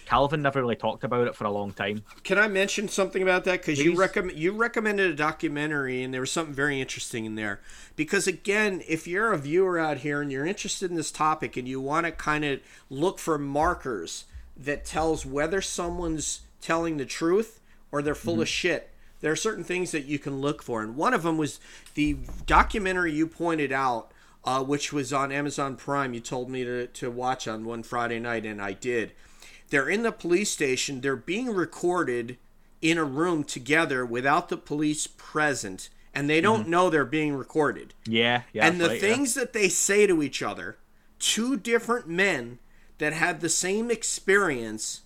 Calvin never really talked about it for a long time. Can I mention something about that? Because you recommend you recommended a documentary, and there was something very interesting in there. Because again, if you're a viewer out here and you're interested in this topic, and you want to kind of look for markers that tells whether someone's telling the truth or they're full mm-hmm. of shit, there are certain things that you can look for, and one of them was the documentary you pointed out. Uh, which was on Amazon Prime. You told me to, to watch on one Friday night, and I did they're in the police station. They're being recorded in a room together without the police present, and they don't mm-hmm. know they're being recorded. Yeah, yeah. And the right, things yeah. that they say to each other, two different men that had the same experience.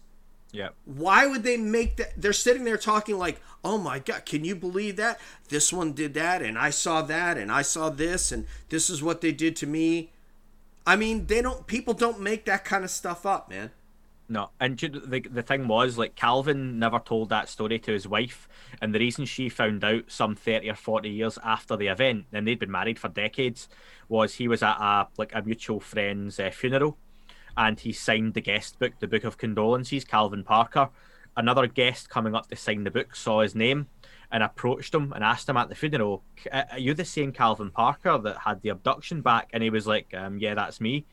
Yeah. Why would they make that? They're sitting there talking like, "Oh my god, can you believe that? This one did that, and I saw that, and I saw this, and this is what they did to me." I mean, they don't. People don't make that kind of stuff up, man. No, and the the thing was like Calvin never told that story to his wife, and the reason she found out some thirty or forty years after the event, and they'd been married for decades, was he was at a like a mutual friend's uh, funeral, and he signed the guest book, the Book of Condolences, Calvin Parker. Another guest coming up to sign the book saw his name and approached him and asked him at the funeral, "Are you the same Calvin Parker that had the abduction back?" And he was like, um, "Yeah, that's me."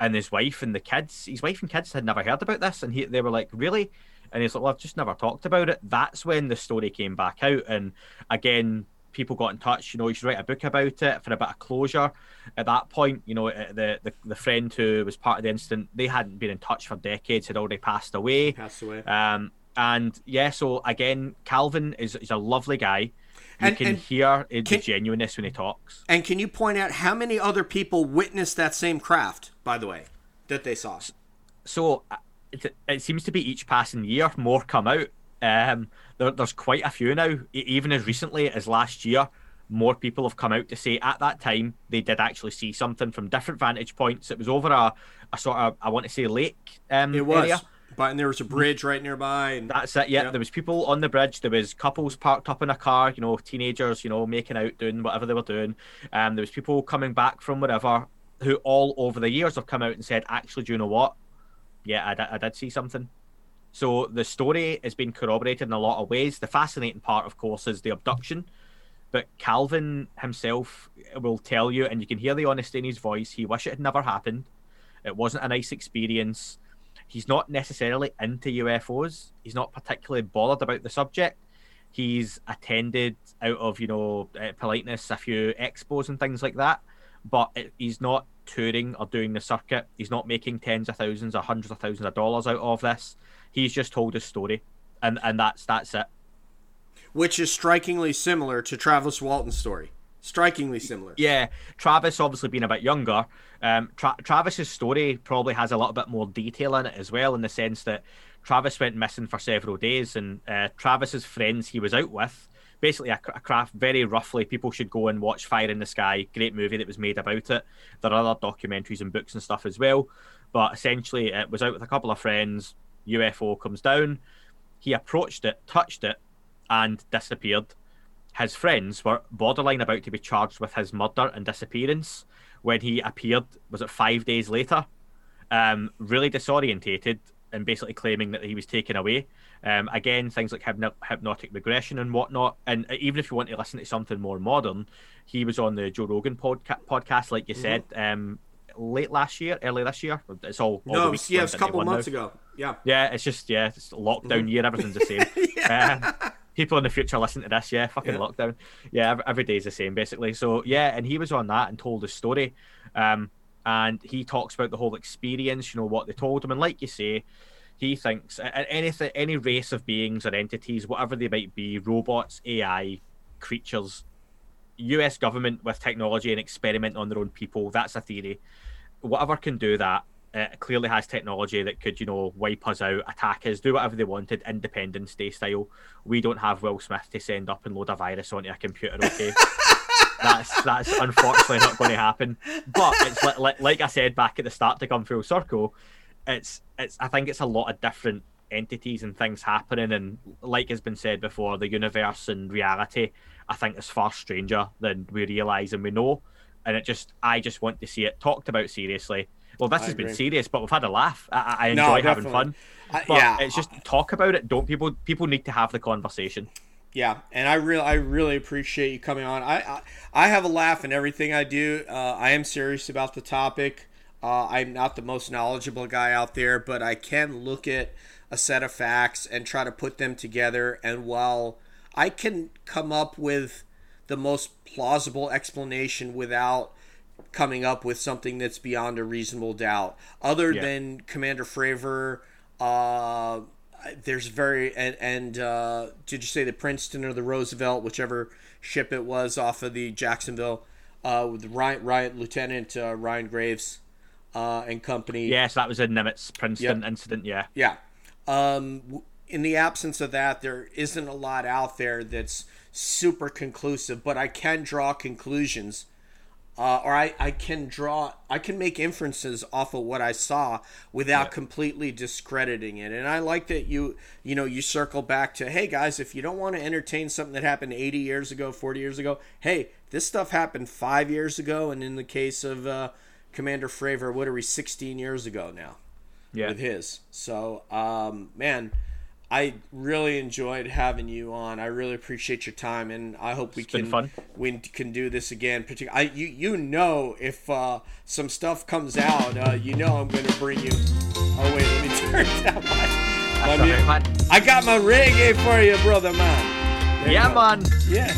and his wife and the kids, his wife and kids had never heard about this, and he, they were like, "Really?" And he's like, "Well, I've just never talked about it." That's when the story came back out, and again, people got in touch. You know, you should write a book about it for a bit of closure. At that point, you know, uh, the the, the friend who was part of the incident, they hadn't been in touch for decades, had already passed away. Passed away. Um, and yeah, so again, Calvin is is a lovely guy. You and, can and hear the genuineness when he talks. And can you point out how many other people witnessed that same craft, by the way, that they saw? So uh, it, it seems to be each passing year more come out. Um, there, there's quite a few now. Even as recently as last year, more people have come out to say at that time they did actually see something from different vantage points. It was over a, a sort of I want to say lake um, it was. area. But and there was a bridge right nearby. And, That's it. Yeah, yeah, there was people on the bridge. There was couples parked up in a car. You know, teenagers. You know, making out, doing whatever they were doing. Um, there was people coming back from wherever who all over the years have come out and said, actually, do you know what? Yeah, I, I did see something. So the story has been corroborated in a lot of ways. The fascinating part, of course, is the abduction. But Calvin himself will tell you, and you can hear the honesty in his voice. He wish it had never happened. It wasn't a nice experience. He's not necessarily into UFOs. He's not particularly bothered about the subject. He's attended out of you know uh, politeness a few expos and things like that, but he's not touring or doing the circuit. He's not making tens of thousands or hundreds of thousands of dollars out of this. He's just told his story, and and that's that's it. Which is strikingly similar to Travis Walton's story strikingly similar. Yeah, Travis obviously being a bit younger. Um, Tra- Travis's story probably has a little bit more detail in it as well, in the sense that Travis went missing for several days, and uh, Travis's friends he was out with, basically a, a, craft very roughly. People should go and watch Fire in the Sky, great movie that was made about it. There are other documentaries and books and stuff as well, but essentially it was out with a couple of friends. UFO comes down. He approached it, touched it, and disappeared his friends were borderline about to be charged with his murder and disappearance when he appeared. Was it five days later? Um, really disorientated and basically claiming that he was taken away. Um, again, things like hypno- hypnotic regression and whatnot. And even if you want to listen to something more modern, he was on the Joe Rogan podca- podcast, like you mm-hmm. said, um, late last year, early this year. It's all, all no, yeah, it was a couple months now. ago. Yeah, yeah, it's just yeah, it's lockdown mm-hmm. year. Everything's the same. yeah. um, people in the future listen to this. Yeah, fucking yeah. lockdown. Yeah, every, every day is the same basically. So yeah, and he was on that and told a story, um, and he talks about the whole experience. You know what they told him, and like you say, he thinks anything, any race of beings or entities, whatever they might be, robots, AI, creatures, U.S. government with technology and experiment on their own people. That's a theory. Whatever can do that uh, clearly has technology that could, you know, wipe us out, attack us, do whatever they wanted, Independence Day style. We don't have Will Smith to send up and load a virus onto a computer, okay? that's that's unfortunately not going to happen. But it's like, like, like I said back at the start to come full circle, it's it's I think it's a lot of different entities and things happening, and like has been said before, the universe and reality I think is far stranger than we realise and we know. And it just I just want to see it talked about seriously well, this I has agree. been serious, but we've had a laugh. I, I enjoy no, having fun. but yeah, it's just talk about it. Don't people? People need to have the conversation. Yeah, and I really, I really appreciate you coming on. I, I, I have a laugh in everything I do. Uh, I am serious about the topic. Uh, I'm not the most knowledgeable guy out there, but I can look at a set of facts and try to put them together. And while I can come up with the most plausible explanation without coming up with something that's beyond a reasonable doubt. Other yeah. than Commander Fravor, uh, there's very and, and uh, did you say the Princeton or the Roosevelt, whichever ship it was off of the Jacksonville, uh, with Ryan, Ryan Lieutenant uh, Ryan Graves uh, and company. Yes, that was a Nimitz Princeton yep. incident. Yeah, yeah. Um, in the absence of that, there isn't a lot out there that's super conclusive, but I can draw conclusions uh, or I, I can draw I can make inferences off of what I saw without yeah. completely discrediting it. And I like that you you know you circle back to hey guys, if you don't want to entertain something that happened 80 years ago, 40 years ago, hey, this stuff happened 5 years ago and in the case of uh, Commander Fravor, what are we 16 years ago now? Yeah. With his. So, um, man, I really enjoyed having you on. I really appreciate your time, and I hope we it's can we can do this again. Particularly, I you you know if uh, some stuff comes out, uh, you know I'm going to bring you. Oh wait, let me turn down my. my I got my reggae for you, brother man. There yeah, man. Yeah.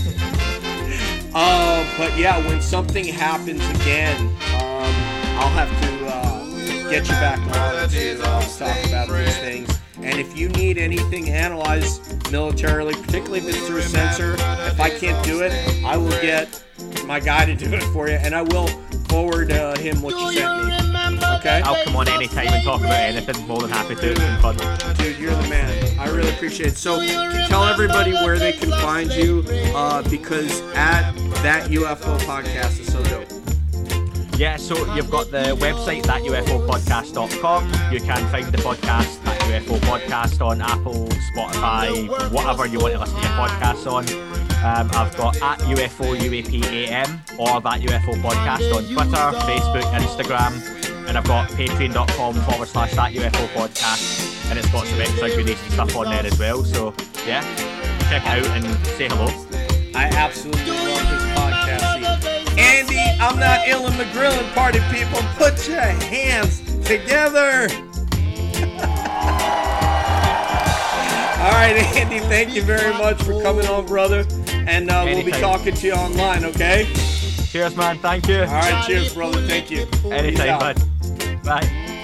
uh, but yeah, when something happens again, um, I'll have to uh, get you back on to talk about these things. And if you need anything analyzed militarily, particularly if it's through a sensor, if I can't do it, I will get my guy to do it for you, and I will forward uh, him what you sent me. Okay? I'll come on anytime and talk about anything. More than happy to. It's been fun. Dude, you're the man. I really appreciate it. So, tell everybody where they can find you, uh, because at that UFO podcast is so dope. Yeah, so you've got the website, thatufopodcast.com. You can find the podcast, That UFO Podcast, on Apple, Spotify, whatever you want to listen to your podcasts on. Um, I've got at UFO UAPAM or That UFO Podcast on Twitter, Facebook, Instagram. And I've got patreon.com forward slash That UFO Podcast. And it's got some extra goodies and stuff on there as well. So, yeah, check it out and say hello. I absolutely love I'm not ill in the grilling party, people. Put your hands together. All right, Andy, thank you very much for coming on, brother. And uh, we'll be talking to you online, okay? Cheers, man. Thank you. All right, cheers, brother. Thank you. Anytime, bud. Bye.